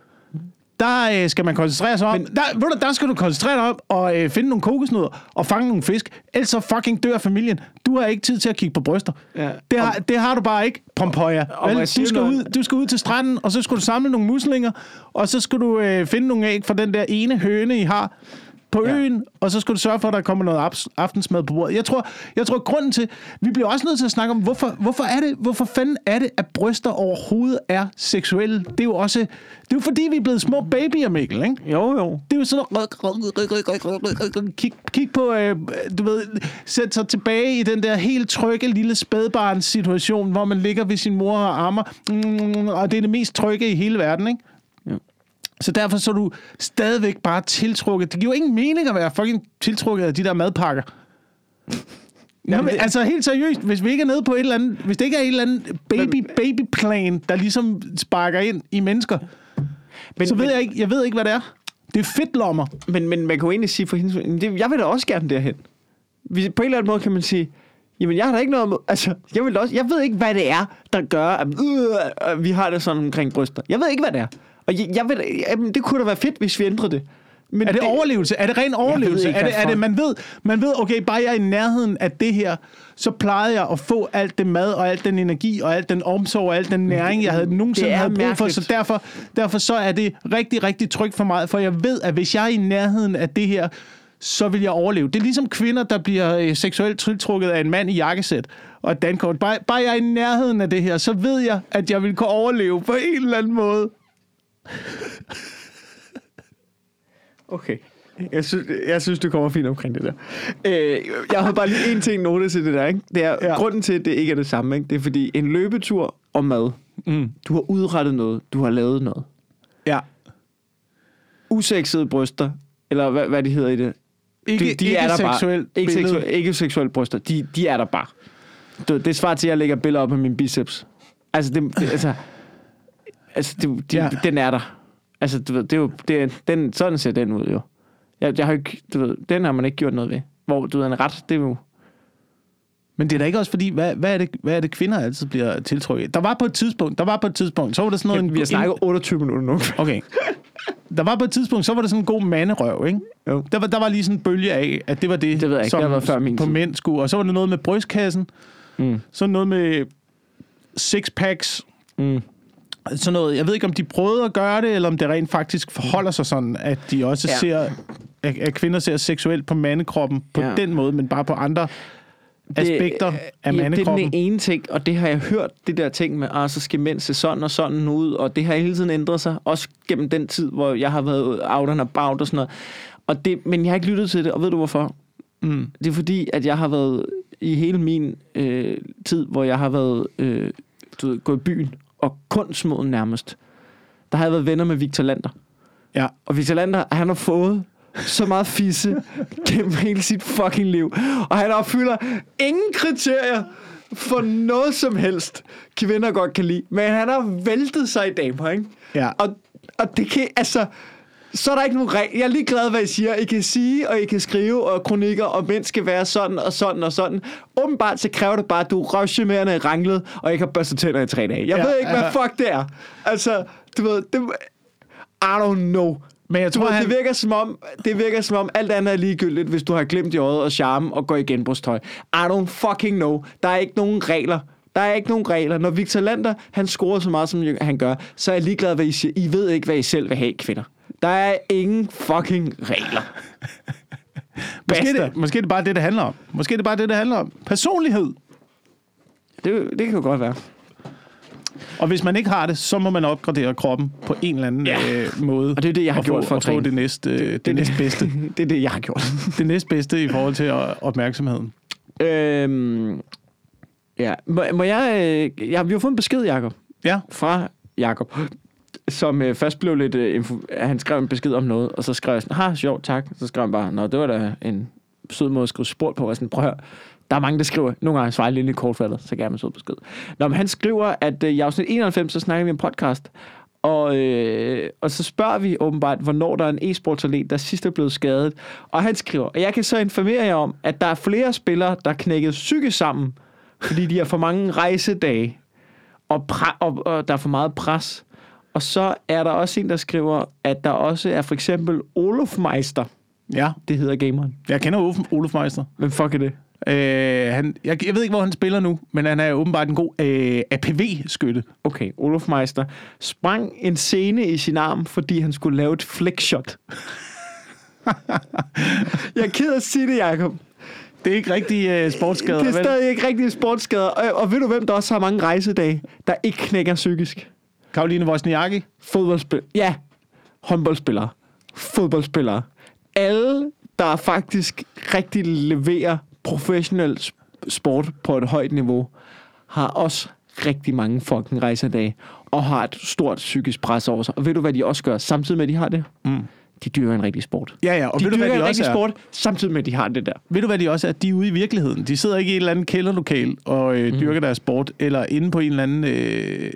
der øh, skal man koncentrere sig om... Men, der, ved du, der skal du koncentrere dig om og øh, finde nogle kokosnødder og fange nogle fisk. Ellers så fucking dør familien. Du har ikke tid til at kigge på bryster. Ja. Det, har, det har du bare ikke, Pompoja. Vel, du, skal noget? ud, du skal ud til stranden, og så skal du samle nogle muslinger, og så skal du øh, finde nogle æg fra den der ene høne, I har på Ja. øen, og så skal du sørge for, at der kommer noget aftensmad på bordet. Jeg tror, jeg tror grunden til, vi bliver også nødt til at snakke om, hvorfor, hvorfor er det, hvorfor fanden er det, at bryster overhovedet er seksuelle? Det er jo også, det er jo fordi, vi er blevet små babyer, Mikkel, ikke? Jo, jo. Det er jo sådan noget... Kig, kig på, øh, du ved, sæt sig tilbage i den der helt trygge lille spædbarns situation, hvor man ligger ved sin mor og armer, mm, og det er det mest trygge i hele verden, ikke? Så derfor så er du stadigvæk bare tiltrukket. Det giver jo ingen mening at være fucking tiltrukket af de der madpakker. Nå, men, det- altså helt seriøst, hvis vi ikke er nede på et eller andet, hvis det ikke er et eller andet baby, baby plan, der ligesom sparker ind i mennesker, Men, så ved men, jeg ikke, jeg ved ikke, hvad det er. Det er fedtlommer. Men, men man kan jo egentlig sige for hendes... men Det, jeg vil da også gerne derhen. Vi, på en eller anden måde kan man sige, jamen jeg har da ikke noget... mod- Altså, jeg, vil også, jeg ved ikke, hvad det er, der gør, at øh, vi har det sådan omkring bryster. Jeg ved ikke, hvad det er. Og jeg, jeg ved, jamen, det kunne da være fedt, hvis vi ændrede det. Men Er det, overlevelse? Er det ren overlevelse? ikke, er det, er det, man ved, man ved, okay, bare jeg er i nærheden af det her, så plejede jeg at få alt det mad, og alt den energi, og alt den omsorg, og alt den næring, jeg havde nogensinde Det havde brug for. Så derfor, derfor så er det rigtig, rigtig trygt for mig, for jeg ved, at hvis jeg er i nærheden af det her, så vil jeg overleve. Det er ligesom kvinder, der bliver øh, seksuelt tiltrukket af en mand i jakkesæt og et dankort. Bare, bare jeg er i nærheden af det her, så ved jeg, at jeg vil kunne overleve på en eller anden måde. Okay. Jeg synes, jeg synes, du kommer fint omkring det der. Øh, jeg har bare lige en ting note til det der. Ikke? Det er, Ja. Grunden til, at det ikke er det samme, ikke? det er fordi en løbetur og mad. Mm. Du har udrettet noget. Du har lavet noget. Ja. Usexede bryster, eller hvad, hvad de hedder i det. Ikke, de, de er der bare. seksuelt Ikke, billede. seksuel, ikke seksuelle bryster. De, de er der bare. Ved, det svarer til, at jeg lægger billeder op af min biceps. Altså, det, det, altså, altså det, de, Ja. den er der. Altså, du ved, det er jo, det er, den, sådan ser den ud jo. Jeg, jeg har ikke, du ved, den har man ikke gjort noget ved. Hvor, du ved, en ret, det er jo... Men det er da ikke også fordi, hvad, hvad, er det, hvad er det, kvinder altid bliver tiltrukket? Der var på et tidspunkt, der var på et tidspunkt, så var der sådan noget... Ja, vi har snakket 28 minutter nu. Okay. Der var på et tidspunkt, så var der sådan en god manderøv, ikke? Jo. Der var, der var lige sådan en bølge af, at det var det, Det ved jeg ikke. som Det været før min på tid. mænd skulle. Og så var der noget med brystkassen, Mm. så noget med sixpacks, Mm. Sådan noget. Jeg ved ikke, om de prøvede at gøre det, eller om det rent faktisk forholder sig sådan, at de også Ja. ser, at, at kvinder ser seksuelt på mandekroppen på Ja. den måde, men bare på andre aspekter af ja, mandekroppen. Det er den ene ting, og det har jeg hørt, det der ting med, at så skal mænd se sådan og sådan ud, og det har hele tiden ændret sig, også gennem den tid, hvor jeg har været out and about og sådan noget. Og det, men jeg har ikke lyttet til det, og ved du hvorfor? Mm. Det er fordi, at jeg har været i hele min øh, tid, hvor jeg har været øh, du ved, gået i byen, og kunstmoden nærmest, der har jeg været venner med Victor Lander. Ja. Og Victor Lander, han har fået så meget fisse gennem hele sit fucking liv. Og han opfylder ingen kriterier for noget som helst, kvinder godt kan lide. Men han har væltet sig i damer, ikke? Ja. Og, og det kan, altså, så er der ikke nogen regel. Jeg er lige glad, hvad I siger. I kan sige, og I kan skrive, og kronikker, og mænd skal være sådan, og sådan, og sådan. Åbenbart, så kræver det bare, at du er i ranglet, og ikke har børstet tænder i tre dage. Jeg Ja, ved ikke, hvad fuck det er. Altså, du ved, det, I don't know. Men jeg Du tror, ved, han... det, virker som om, det virker som om, alt andet er ligegyldigt, hvis du har glemt i øjet og charme og går i genbrugstøj. I don't fucking know. Der er ikke nogen regler. Der er ikke nogen regler. Når Victor Lander, han scorer så meget, som han gør, så er jeg ligeglad, hvad I siger. I ved ikke, hvad I selv vil have, kvinder. Der er ingen fucking regler. Måske, det, måske er det bare det, det handler om. Måske er det bare det, det handler om. Personlighed. Det, det kan jo godt være. Og hvis man ikke har det, så må man opgradere kroppen på en eller anden Ja. øh, måde. Og det er det, jeg har gjort få, for at at få det næste, øh, det, det næste bedste. det er det, jeg har gjort. det næste bedste i forhold til opmærksomheden. øhm, ja. Må, må jeg... Øh, jeg, vi har fået en besked, Jacob. Ja. fra Jakob, som øh, først blev lidt... Øh, info, han skrev en besked om noget, og så skrev jeg sådan, ha, sjovt, tak. Så skrev han bare, nå, det var da en sød måde at skrive spurgt på. Og sådan, prøv at høre, der er mange, der skriver, nogle gange svarer jeg lidt kortfattet, så gerne med sød besked. Nå, men han skriver, at øh, i afsnit 91, så snakker vi om podcast, og, øh, og så spørger vi åbenbart, hvornår der er en e-sportsatlet, der sidst er blevet skadet. Og han skriver, og jeg kan så informere jer om, at der er flere spillere, der knækkede knækket psykisk sammen, fordi de har for mange rejsedage og, pre- og, og der er for meget pres. Og så er der også en, der skriver, at der også er for eksempel Olof Meister. Ja, Det hedder gameren. jeg kender Olof, Olof Meister. Hvem fuck er det? Øh, han, jeg, jeg ved ikke, hvor han spiller nu, men han er åbenbart en god øh, APV-skytte. Okay, Olof Meister sprang en scene i sin arm, fordi han skulle lave et flickshot. jeg er ked af at sige det, Jacob. Det er ikke rigtig øh, sportsskader, Det er vel? stadig ikke rigtig sportsskader. Og, og ved du, hvem der også har mange rejsedage, der ikke knækker psykisk? Karoline Wozniacki. fodboldspiller. Ja, håndboldspillere. Fodboldspillere. Alle, der faktisk rigtig leverer professionel sport på et højt niveau, har også rigtig mange fucking rejsedage, og har et stort psykisk pres over sig. Og ved du, hvad de også gør, samtidig med, at de har det? Mm. De dyrker en rigtig sport. Ja, ja, og de ved du, hvad en de rigtig også er? sport, samtidig med, at de har det der. Ved du, hvad de også er? De er ude i virkeligheden. De sidder ikke i et eller andet kælderlokal og øh, dyrker deres sport, eller inde på en eller anden... Øh...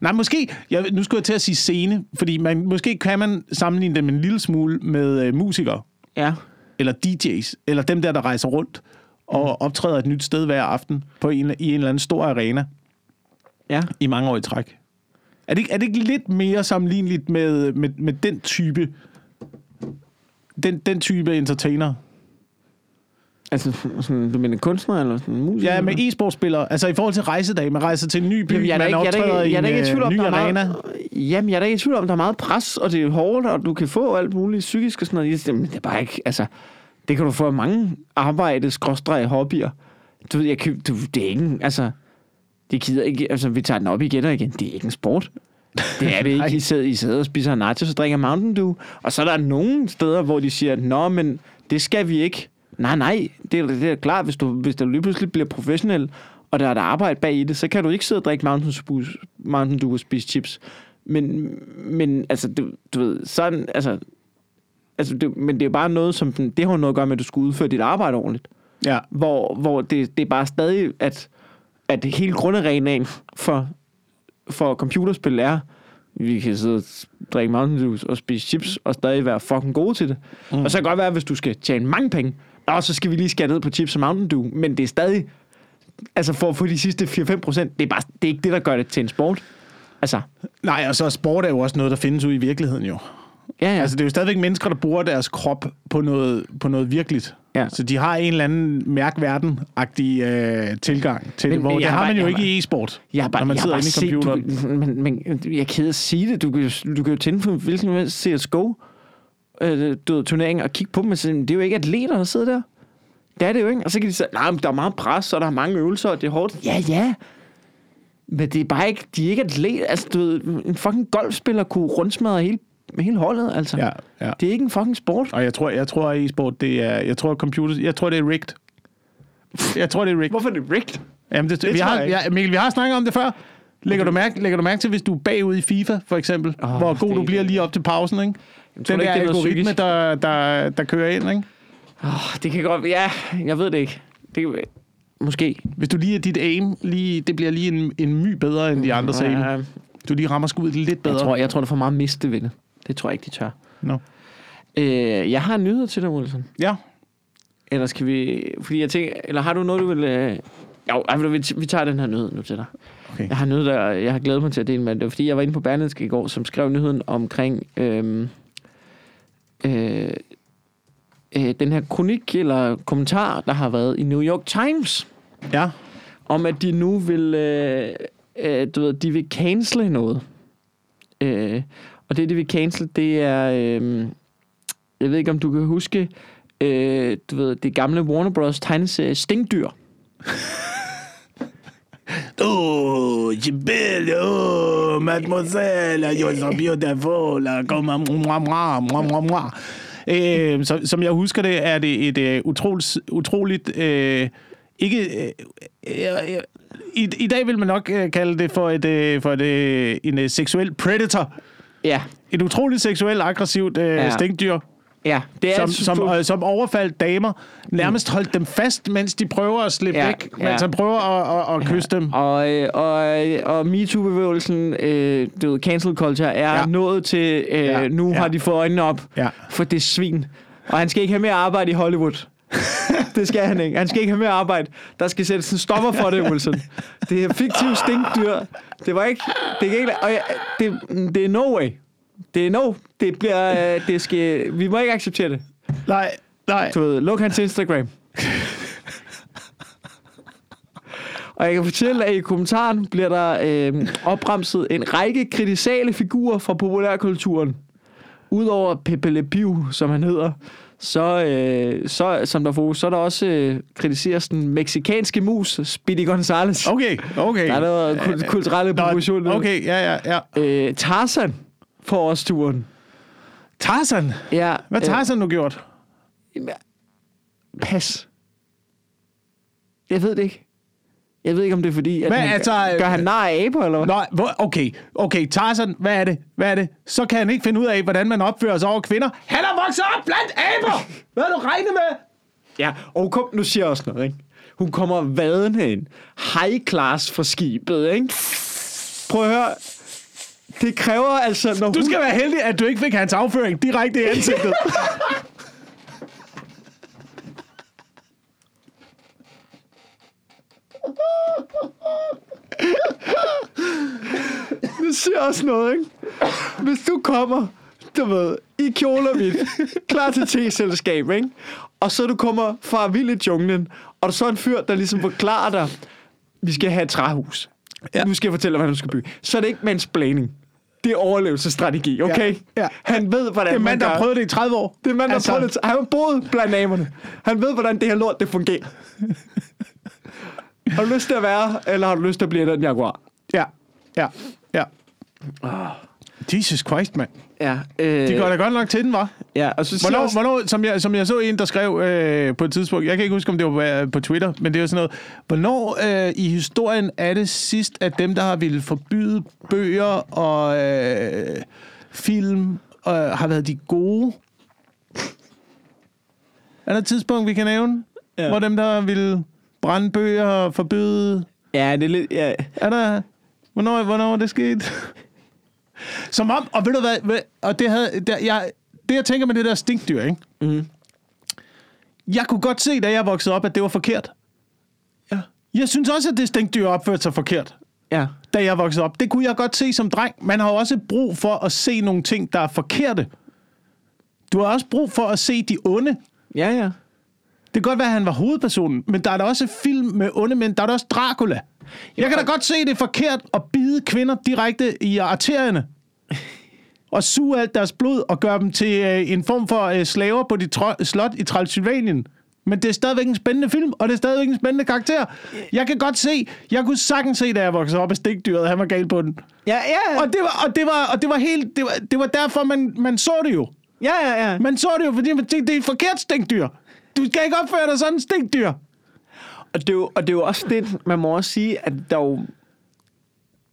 Nej, måske... Jeg, nu skulle jeg til at sige scene, fordi man, måske kan man sammenligne dem en lille smule med øh, musikere, Ja. eller DJ's, eller dem der, der rejser rundt og optræder et nyt sted hver aften på en, i en eller anden stor arena Ja. i mange år i træk. Er det, ikke- er det ikke lidt mere sammenligneligt med, med, med den type den, den type entertainer? Altså, sådan, du mener kunstner eller sådan musiker? Ja, med e-sportspillere. Altså i forhold til rejsedag. Man rejser til en ny by, Jamen, jeg er man ikke, jeg er da optræder ikke, jeg er da ikke i tvivl en om, øh, ny arena. meget, jamen, jeg er da ikke i tvivl om, der er meget pres, og det er hårdt, og du kan få alt muligt psykisk og sådan noget. Jeg siger, Men det er bare ikke, altså, det kan du få af mange arbejde, skråstreg, hobbyer. Du ved, jeg kan, du, det er ikke, altså, det gider ikke, altså, vi tager den op igen og igen. Det er ikke en sport. Det er det ikke. I sidder, I sidder og spiser nachos og drikker Mountain Dew. Og så er der nogle steder, hvor de siger, Nå, men det skal vi ikke. Nej, nej, det er, det er klart, hvis du, hvis du lige pludselig bliver professionel, og der er der arbejde bag i det, så kan du ikke sidde og drikke Mountain Dew, Mountain Dew og spise chips. Men, men altså, du, du ved, sådan, altså, altså det, men det er bare noget, som, den- det har noget at gøre med, at du skal udføre dit arbejde ordentligt Ja. hvor, hvor det, det er bare stadig, at, at hele grundarenaen for, for computerspil er, vi kan sidde og drikke Mountain Dew og spise chips, og stadig være fucking gode til det. Mm. Og så kan det godt være, hvis du skal tjene mange penge, og så skal vi lige skære ned på chips og Mountain Dew, men det er stadig, altså for at få de sidste 4-5 procent, det er bare, det er ikke det, der gør det til en sport. Altså, Nej, og så sport er jo også noget, der findes ude i virkeligheden jo. Ja, ja. Altså det er jo stadigvæk mennesker, der bruger deres krop på noget, på noget virkeligt. Ja. Så de har en eller anden mærkverden-agtig øh, tilgang til Men- det, hvor men det har har man bare- jo ikke har- i e-sport, Jeg bare, når man jeg sidder inde i bare computeren. set, du, men, men, jeg er ked at sige det. Du kan, du kan jo tænde på en hvilken som helst CSGO øh, du ved, turnering og kigge på dem sige, det er jo ikke atleter, der sidder der. Det er det jo, ikke? Og så kan de sige, nej, men der er meget pres, og der er mange øvelser, og det er hårdt. Ja, ja. Men det er bare ikke, de er ikke atlet. Altså, du ved, en fucking golfspiller kunne rundsmadre hele, hele holdet, altså. Ja, ja. Det er ikke en fucking sport. Og jeg tror, jeg tror at e-sport, det er, jeg tror, computer, jeg tror, det er rigged. Jeg tror, det er rigged. Hvorfor er det rigged? Jamen, det, Det vi har, ikke. ja, Mikkel, vi har snakket om det før. Lægger du, mærke, lægger du mærke til, hvis du er bagud i FIFA, for eksempel, oh, hvor god du bliver lige op til pausen, ikke? Jeg tror Den ikke, der det er noget algoritme, der, der, der kører ind, ikke? Oh, det kan godt Ja, jeg ved det ikke. Det, måske. Hvis du lige er dit aim, lige, det bliver lige en, en my bedre end de andres aim. Ja, Du lige rammer skuddet lidt bedre. jeg, tror, jeg tror, der er for meget miste ved det. Tror jeg ikke, de tør. Nå. Øh, jeg har en nyhed til dig, Wilson. Ja. Eller skal vi... Fordi jeg tænker... Eller har du noget, du vil... Øh... Jo, ej, vi, vi tager den her nyhed nu til dig. Okay. Jeg har noget, der... Jeg har glædet mig til at dele med. Det var, fordi jeg var inde på Berlingske i går, som skrev nyheden omkring... Øhm, øh, øh, den her kronik eller kommentar, der har været i New York Times, Ja. om at de nu vil... Øh, øh, du ved, de vil cancele noget. Øh, og det, det vi cancel, det er... Øh, jeg ved ikke, om du kan huske... Øh, du ved, det gamle Warner Bros. tegneserie Stinkdyr. Oh, Gibelle, oh, mademoiselle, you're so beautiful, come on, mwah, moi, moi, moi, moi. Øh, så, øhm, som jeg husker det, er det et øh, utroligt, utroligt øh, ikke... Øh, øh, øh, i, I dag vil man nok øh, kalde det for et, øh, for et, øh, en øh, seksuel predator. Ja, Et utroligt seksuelt aggressivt øh, Ja. ja. stinkdyr, ja. Det er som, som, øh, som overfaldt damer, nærmest holdt dem fast, mens de prøver at slippe Ja, væk, ja. mens han prøver at, at, at kysse dem. Og, øh, og, øh, og MeToo-bevægelsen, øh, du ved, cancel culture, er ja. Ja. nået til, øh, ja. Ja, nu ja. ja. har de fået øjnene op Ja. for det svin. Og han skal ikke have mere arbejde i Hollywood. det skal han ikke. Han skal ikke have mere arbejde. Der skal sættes en stopper for det, Wilson. Det er fiktivt stinkdyr. Det var ikke... Det ikke og jeg, det, det er no way. Det er no. Det bliver... øh, Det skal, vi må ikke acceptere det. Nej, nej. Du ved, luk hans Instagram. Og jeg kan fortælle, at i kommentaren bliver der øh, opremset en række kritisale figurer fra populærkulturen. Udover Pepe Le Pew, som han hedder, så, øh, så, som der fokus, så er der også øh, kritiseres den meksikanske mus, Speedy Gonzales. Okay, okay. Der er noget kul- kulturelle Nå, proportion. Okay, ja, ja, ja. Øh, Tarzan får også turen. Tarzan. Ja, Hvad har Tarzan nu gjort? Øh, pas. Jeg ved det ikke. Jeg ved ikke, om det er fordi, at Hvad, han, altså, gør han nar af aber, eller hvad? Hvor- okay, okay, Tarzan, hvad er det? Hvad er det? Så kan han ikke finde ud af, hvordan man opfører sig over kvinder. Han er vokset op blandt aber! Hvad har du regnet med? Ja, og hun kom, nu siger jeg også noget, ikke? Hun kommer vadende ind. High class fra skibet, ikke? Prøv at høre. Det kræver altså, når Du hun... skal være heldig, at du ikke fik hans afføring direkte i ansigtet. Det siger også noget, ikke? Hvis du kommer, du ved, i kjole og hvidt, klar til te-selskab, ikke? Og så du kommer fra vild i junglen, og der så er en fyr, der ligesom forklarer dig, vi skal have et træhus. Ja. Nu skal jeg fortælle dig, hvad du skal bygge. Så er det ikke mansplaining. Det er overlevelsesstrategi, okay? Ja, ja. Han ved, hvordan Det er mand, der har prøvet det i 30 år. Det er mand, der Altså- altså... prøvet det. Han har boet blandt namerne. Han ved, hvordan det her lort, det fungerer. Har du lyst til at være, eller har du lyst til at blive den jaguar? Ja, ja, ja. Jesus Christ, mand. Ja, øh, De går da godt nok til den, var. ja, og så Hvornår, også- hvornår som, jeg, som jeg så en, der skrev øh, på et tidspunkt, jeg kan ikke huske, om det var på, på Twitter, men det var sådan noget, hvornår øh, i historien er det sidst, at dem, der har ville forbyde bøger og øh, film, øh, har været de gode? Er der et tidspunkt, vi kan nævne, Ja. ja. hvor dem, der ville brænde bøger og forbyde... Ja, det er lidt... Ja. Er der... Hvornår, hvornår er det sket? Som om, og ved du hvad, hvad og det, havde, der, jeg, det jeg tænker med det der stinkdyr, ikke? Mm. Jeg kunne godt se, da jeg voksede op, at det var forkert. Ja. Jeg synes også, at det stinkdyr opførte sig forkert, Ja. da jeg voksede op. Det kunne jeg godt se som dreng. Man har jo også brug for at se nogle ting, der er forkerte. Du har også brug for at se de onde. Ja, ja. Det kan godt være, at han var hovedpersonen, men der er da også film med onde mænd. Der er da også Dracula. Jeg kan da godt se, det er forkert at bide kvinder direkte i arterierne. Og suge alt deres blod og gøre dem til øh, en form for øh, slaver på dit slot i Transylvanien. Men det er stadigvæk en spændende film, og det er stadigvæk en spændende karakter. Jeg kan godt se, jeg kunne sagtens se, da jeg voksede op af stikdyret, han var gal på den. Ja, ja. Og det var, og det var, og det var helt, det var, det var derfor, man, man så det jo. Ja, ja, ja. Man så det jo, fordi man tænkte, det er et forkert stinkdyr. Du skal ikke opføre dig sådan en stinkdyr. Og det, er jo, og det er jo også det, man må også sige, at der jo...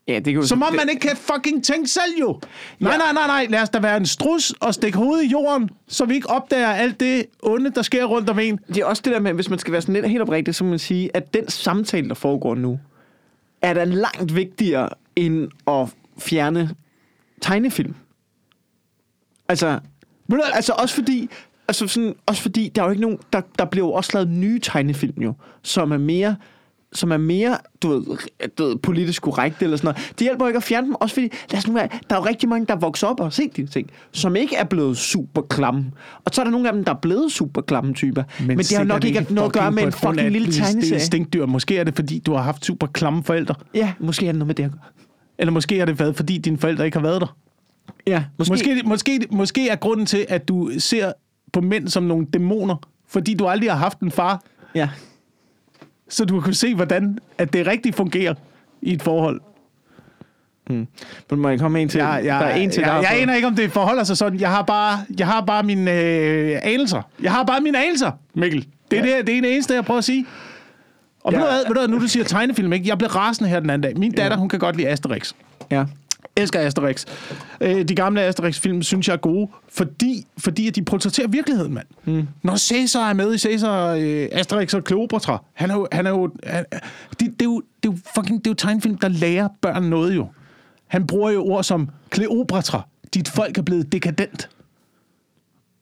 Ja, det kan jo Som om det, man ikke kan fucking tænke selv jo. Nej, Ja. nej, nej, nej. Lad os da være en strus og stikke hovedet i jorden, så vi ikke opdager alt det onde, der sker rundt om en. det er også det der med, hvis man skal være sådan lidt helt oprigtig, så må man sige, at den samtale, der foregår nu, er da langt vigtigere end at fjerne tegnefilm. Altså, altså også fordi, altså sådan, også fordi der er jo ikke nogen, der, der bliver jo også lavet nye tegnefilm jo, som er mere som er mere, du ved, du ved, politisk korrekt eller sådan noget. Det hjælper jo ikke at fjerne dem, også fordi, lad os nu være, der er jo rigtig mange, der vokser op og set de ting, som ikke er blevet super klamme. Og så er der nogle af dem, der er blevet super klamme typer. Men, Men det har nok ikke noget at gøre med en fucking lille er tegneserie. stinkdyr. Måske er det, fordi du har haft super klamme forældre. Ja, måske er det noget med det at gøre. Eller måske er det været, fordi dine forældre ikke har været der. Ja, måske. Måske, måske, måske er grunden til, at du ser på mænd som nogle dæmoner, fordi du aldrig har haft en far, Ja. så du kan se, hvordan at det rigtig fungerer i et forhold. Men må jeg komme en til? Jeg, jeg, der er en til, jeg, jeg, jeg aner ikke, om det forholder sig sådan. Jeg har bare, jeg har bare mine øh, anelser. Jeg har bare mine anelser, Mikkel. Det er, ja. det, det er det eneste, jeg prøver at sige. Og ja. Ja. ved, du hvad, ved du hvad, nu du siger tegnefilm, ikke? Jeg blev rasende her den anden dag. Min datter, hun kan godt lide Asterix. Ja. Elsker Asterix. Øh, de gamle Asterix-film synes jeg er gode, fordi, fordi at de portrætterer virkeligheden, mand. Mm. Når Caesar er med i Caesar, øh, Asterix og Cleopatra, han er jo... Han er jo han, det, det, er jo det er jo fucking det er jo tegnefilm, der lærer børn noget jo. Han bruger jo ord som Cleopatra. Dit folk er blevet dekadent.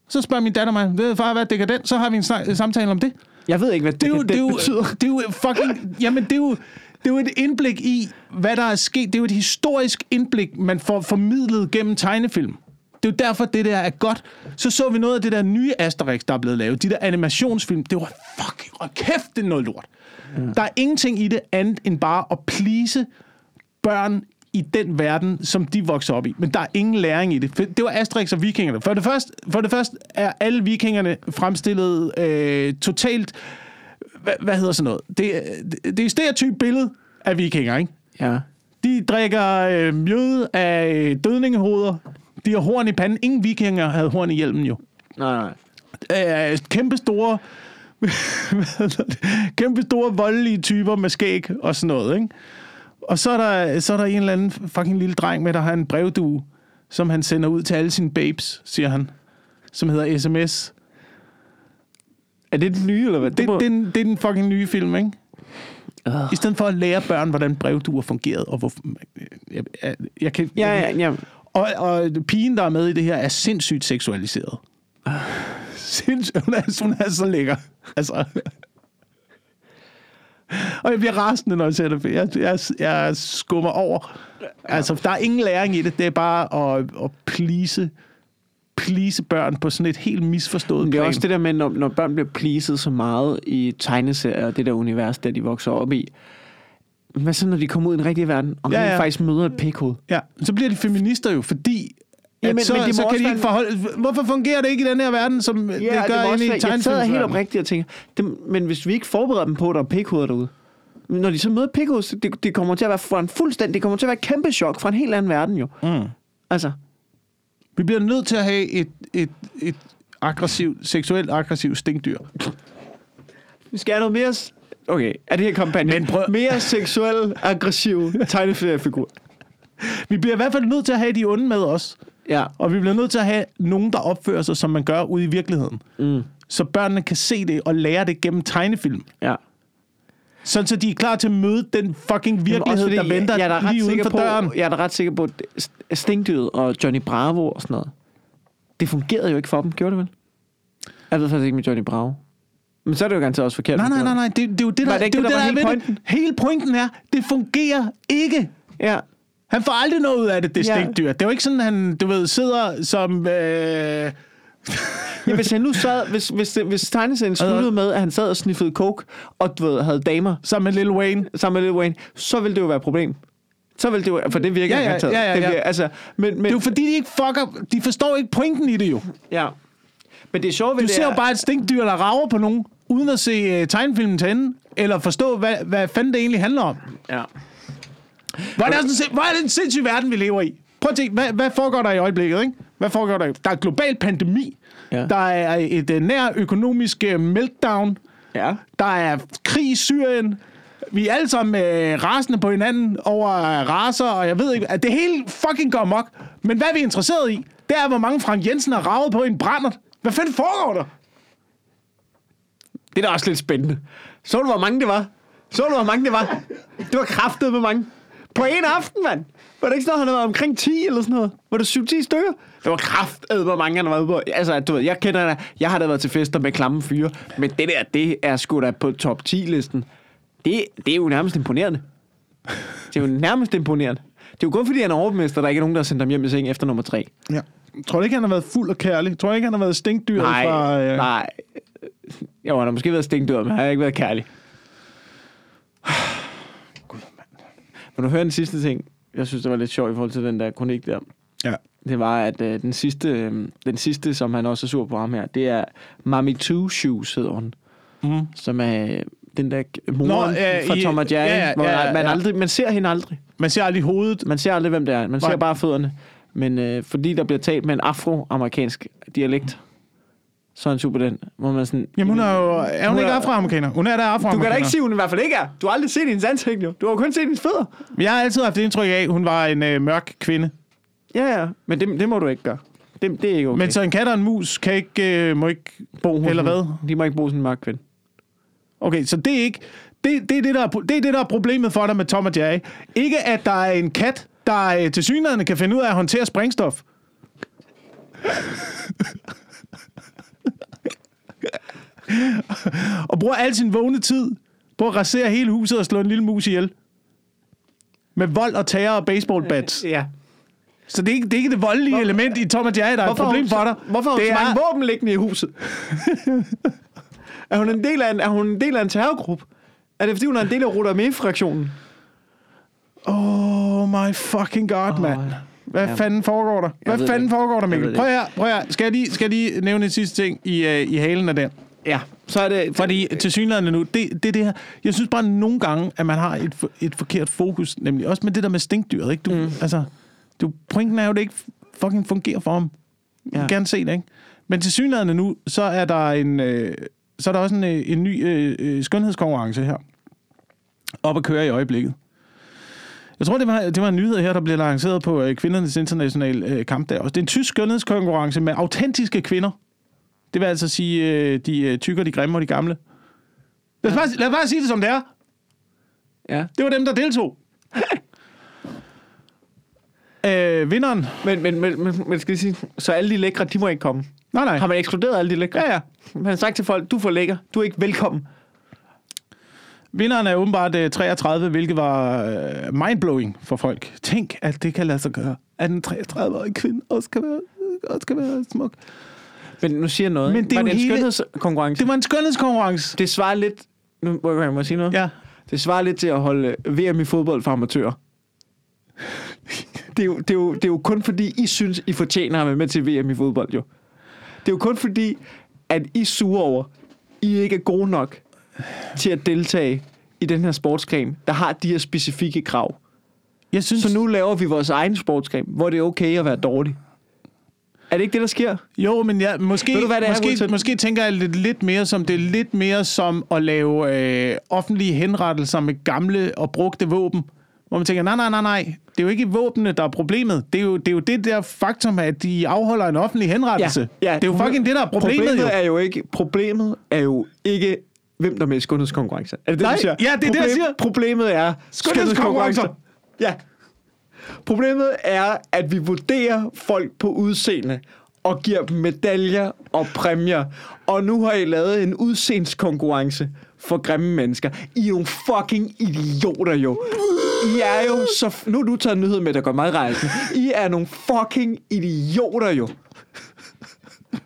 Så spørger min datter mig, ved far, hvad er dekadent? Så har vi en snak, samtale om det. Jeg ved ikke, hvad det, Det er jo, det, er jo, betyder. det er jo fucking... Jamen, det er jo, det er jo et indblik i, hvad der er sket. Det er jo et historisk indblik, man får formidlet gennem tegnefilm. Det er jo derfor, det der er godt. Så så vi noget af det der nye Asterix, der er blevet lavet. De der animationsfilm. Det var fucking... Og kæft, det er noget lort. Mm. Der er ingenting i det andet end bare at please børn i den verden, som de vokser op i. Men der er ingen læring i det. Det var Asterix og vikingerne. For det første, for det første er alle vikingerne fremstillet øh, totalt... Hvad, hvad hedder sådan noget? Det, er- det, det er stereotyp billede af vikinger, ikke? Ja. De drikker øh, mjød af øh, dødningehoveder. De har horn i panden. Ingen vikinger havde horn i hjelmen, jo. Nej, nej. Øh, kæmpe store... kæmpe store voldelige typer med skæg og sådan noget, ikke? Og så er, der, så er der en eller anden fucking lille dreng med, der har en brevdue, som han sender ud til alle sine babes, siger han. Som hedder SMS. Er det den nye, eller hvad? Det, må... det, er den- det er den fucking nye film, ikke? Uh. I stedet for at lære børn, hvordan brevduer fungerede, og hvor... Jeg, jeg, jeg kan, Ja, ja, ja. Og, og pigen, der er med i det her, er sindssygt seksualiseret. Sindssygt. Hun er, hun er så lækker. Altså. Og jeg bliver rasende, når jeg ser det. Jeg, jeg, jeg skummer over. Altså, der er ingen læring i det. Det er bare at, at please, please børn på sådan et helt misforstået Men det er plan. også det der med, når, når børn bliver pleaset så meget i tegneserier og det der univers, der de vokser op i. Hvad så, når de kommer ud i den rigtige verden, og Ja, ja, faktisk møder et pikhoved? Ja, så bliver de feminister jo, fordi... At Jamen, så, men det så kan de ikke forholde... Hvorfor fungerer det ikke i den her verden, som ja, det gør må inde i være- Jeg sad helt tegnefilmsverdenen? oprigtigt og tænker, det, men hvis vi ikke forbereder dem på, at der er pikhoveder derude, når de så møder pikhoved, så det, det kommer til at være for en fuldstændig, det kommer til at være et kæmpe chok fra en helt anden verden jo. Mm. Altså, Vi bliver nødt til at have et, et, et aggressivt, seksuelt aggressivt stinkdyr. vi skal have noget mere... s- Okay, er det her kampagne? Men prøv- Mere seksuel, aggressiv tegneseriefigur. Vi bliver i hvert fald nødt til at have de onde med os. Ja. Og vi bliver nødt til at have nogen, der opfører sig, som man gør ude i virkeligheden. Mm. Så børnene kan se det og lære det gennem tegnefilm. Ja. Sådan så de er klar til at møde den fucking virkelighed, også der venter jeg, jeg er lige uden for på, døren. Jeg er da ret sikker på, at Stinkdyret og Johnny Bravo og sådan noget, det fungerede jo ikke for dem, gjorde det vel? Jeg ved faktisk ikke med Johnny Bravo. Men så er det jo ganske også forkert. Nej, nej, det nej, nej. Det, det er jo det, der, det ikke jo det, der var er hele pointen? Det. Hele pointen er, det fungerer ikke. Ja. Han får aldrig noget ud af det, det Ja. stinkdyr. Det er jo ikke sådan, han, du ved, sidder som... Øh, ja. hvis han nu sad, hvis, hvis, hvis tegneserien sluttede med, at han sad og sniffede coke, og du ved, havde damer sammen med Lil Wayne. sammen med Lil Wayne, så ville det jo være et problem. Så ville det jo, for det virker Ja, ja, garanteret. ja, ja, Det ja. virker, altså, men, men, Det er jo fordi, de ikke fucker... De forstår ikke pointen i det jo. ja. Men det er sjovt Du det ser er, jo bare et stinkdyr, der rager på nogen, uden at se uh, tegnefilmen til ende, eller forstå, hvad, hvad fanden det egentlig handler om. Ja. Hvor er, det, sådan, hvor er det en sindssyg verden, vi lever i? Prøv at tænke, hvad, hvad foregår der i øjeblikket, ikke? Hvad foregår der? Der er global pandemi. Ja. Der er et uh, nær økonomisk uh, meltdown. Ja. Der er krig i Syrien. Vi er alle sammen uh, rasende på hinanden over uh, raser, og jeg ved ikke, at det hele fucking går mok. Men hvad er vi interesseret i? Det er, hvor mange Frank Jensen har ravet på en brændert. Hvad fanden foregår der? Det er da også lidt spændende. Så du, hvor mange det var? Så du, hvor mange det var? Det var kraftet med mange. På en aften, mand. Var det ikke sådan, han havde omkring 10 eller sådan noget? Var det 7-10 stykker? Det var kraftet, hvor mange han har været på. Altså, du ved, jeg kender det. Jeg har da været til fester med klamme fyre. Men det der, det er sgu da på top 10-listen. Det, det er jo nærmest imponerende. Det er jo nærmest imponerende. Det er jo kun fordi, han er overmester, der ikke er nogen, der har sendt ham hjem i seng efter nummer 3. Ja. Tror du ikke, han har været fuld og kærlig? Tror du ikke, han har været stinkdyr Nej, fra... Øh... nej. Jo, han har måske været stinkdyr, men han har ikke været kærlig. Gud, mand. Men du hører den sidste ting, jeg synes, det var lidt sjovt i forhold til den der kronik der. Ja. Det var, at øh, den, sidste, øh, den sidste, som han også er sur på ham her, det er Mami Two Shoes, hedder hun. Mm. Som er øh, den der moren Nå, øh, fra i- Tom og Jerry, ja, ja, hvor ja, man, ja. aldrig, man ser hende aldrig. Man ser aldrig hovedet. Man ser aldrig, hvem det er. Man ser Nej. bare fødderne. Men øh, fordi der bliver talt med en afroamerikansk dialekt, så er han super den. Hvor man sådan, Jamen, hun er jo... Er hun, Hun ikke er- afroamerikaner? Hun er da afroamerikaner. du kan da ikke sige, hun i hvert fald ikke er. Du har aldrig set hendes ansigt, jo. Du har kun set hendes fødder. Jeg har altid haft det indtryk af, at hun var en øh, mørk kvinde. Ja, ja. Men det, det må du ikke gøre. Det, det er ikke okay. Men så en kat og en mus kan ikke, øh, må ikke... bo hos eller hvad? De må ikke bo sådan en mørk kvinde. Okay, så det er ikke... Det, det, er det, der, er- det er det, der er problemet for dig med Tom og Jerry. Ikke, at der er en kat, der øh, til synligheden kan finde ud af at håndtere sprængstof. og bruger al sin vågne tid på at rasere hele huset og slå en lille mus ihjel. Med vold og terror og baseballbats. Ja. Så det er ikke det, er ikke det voldelige Hvor- element i Tom og Jerry, der er et problem hun, for dig. Hvorfor har hun det så mange er, våben liggende i huset? er, hun en del af en, er hun en del af en terrorgruppe? Er det fordi, hun er en del af Rudamé-fraktionen? Oh my fucking god, Åh, mand. Hvad ja. fanden foregår der? Hvad det fanden ikke. foregår der, Mikkel? det Prøv her, prøv her. Skal jeg lige, skal jeg lige nævne en sidste ting i, uh, i halen af den? Ja. Så er det... Fordi til synligheden nu, det, det, det her, jeg synes bare nogle gange, at man har et, et forkert fokus, nemlig også med det der med stinkdyret, ikke? Du, mm. altså, du, pointen er jo, at det ikke fucking fungerer for ham. Jeg vil Ja. gerne se det, ikke? Men til synligheden nu, så er der en, øh, så er der også en, øh, en ny øh, øh, skønhedskonkurrence her. Op at køre i øjeblikket. Jeg tror, det var, det var en nyhed her, der blev lanceret på øh, kvindernes internationale øh, kampdag. Det er en tysk skønhedskonkurrence med autentiske kvinder. Det vil altså sige, øh, de øh, tykker, de grimme og de gamle. Lad os, bare, lad os bare sige det, som det er. Ja. Det var dem, der deltog. Øh, vinderen. Men, men, men, men, men skal jeg sige, så alle de lækre, de må ikke komme. Nej, nej. Har man ekskluderet alle de lækre? Ja, ja. Man har sagt til folk, du for lækker, du er ikke velkommen. Vinderen er åbenbart øh, 33, hvilket var øh, mindblowing for folk. Tænk, at det kan lade sig gøre. At en 33-årig kvinde også kan være, også kan være smuk. Men nu siger jeg noget. Men det er var det en hele- skønhedskonkurrence? Det var en skønhedskonkurrence. Det svarer lidt... Nu må jeg må jeg sige noget. Ja. Det svarer lidt til at holde VM i fodbold for amatører. Det er, jo, det, er jo, det er jo kun fordi, I synes, I fortjener at være med til VM i fodbold, jo. Det er jo kun fordi, at I er sure over, I ikke er gode nok til at deltage i den her sportsgren, der har de her specifikke krav. Jeg synes, Så nu laver vi vores egen sportsgren, hvor det er okay at være dårlig. Er det ikke det, der sker? Jo, men ja, måske, Ved du, hvad det er, måske, Wilson? måske tænker jeg lidt, lidt mere som, det er lidt mere som at lave øh, offentlige henrettelser med gamle og brugte våben. Hvor man tænker, nej, nej, nej, nej. Det er jo ikke våbnene, der er problemet. Det er jo det, er jo det der faktum, at de afholder en offentlig henrettelse. det er jo fucking det, der er problemet, problemet jo. Er jo ikke, problemet er jo ikke, hvem der er med i. Er det det, Nej, du siger? ja, det er det, jeg siger. Problemet er Skønhedskonkurrencer. Ja. Problemet er, at vi vurderer folk på udseende og giver dem medaljer og præmier. Og nu har I lavet en udseendskonkurrence for grimme mennesker. I er jo fucking idioter jo. I er jo så... Nu du taget en nyhed med, der går meget rejsende. I er nogle fucking idioter jo.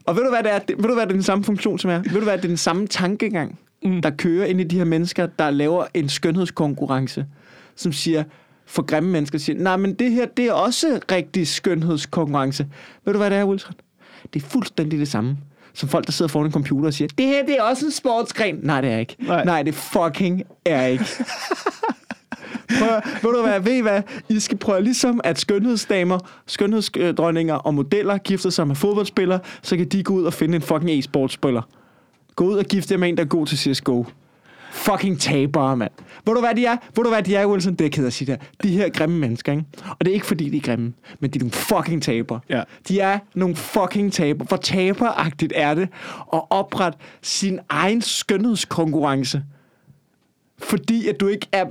Og ved du, hvad det er? Ved du, hvad det er den samme funktion, som er? Ved du, hvad det er den samme tankegang, mm. der kører ind i de her mennesker, der laver en skønhedskonkurrence, som siger, for grimme mennesker, siger, nej, men det her, det er også rigtig skønhedskonkurrence. Ved du, hvad det er, Wilson? Det er fuldstændig det samme. som folk, der sidder foran en computer og siger, det her det er også en sportsgren. Nej, det er ikke. Nej. Nej, det fucking er ikke. Prøv, ved du hvad, ved I hvad? I skal prøve ligesom, at skønhedsdamer, skønhedsdronninger og modeller gifter sig med fodboldspillere, så kan de gå ud og finde en fucking e-sportspiller. Gå ud og gifte jer med en, der er god til CSGO. Fucking tabere, mand. Ved du hvad de er? Ved du hvad de er, Wilson? Det er ked at sige det. De her grimme mennesker, ikke? Og det er ikke fordi, de er grimme, men de er nogle fucking tabere. Ja. De er nogle fucking tabere. Hvor taberagtigt er det at oprette sin egen skønhedskonkurrence? Fordi at du ikke er...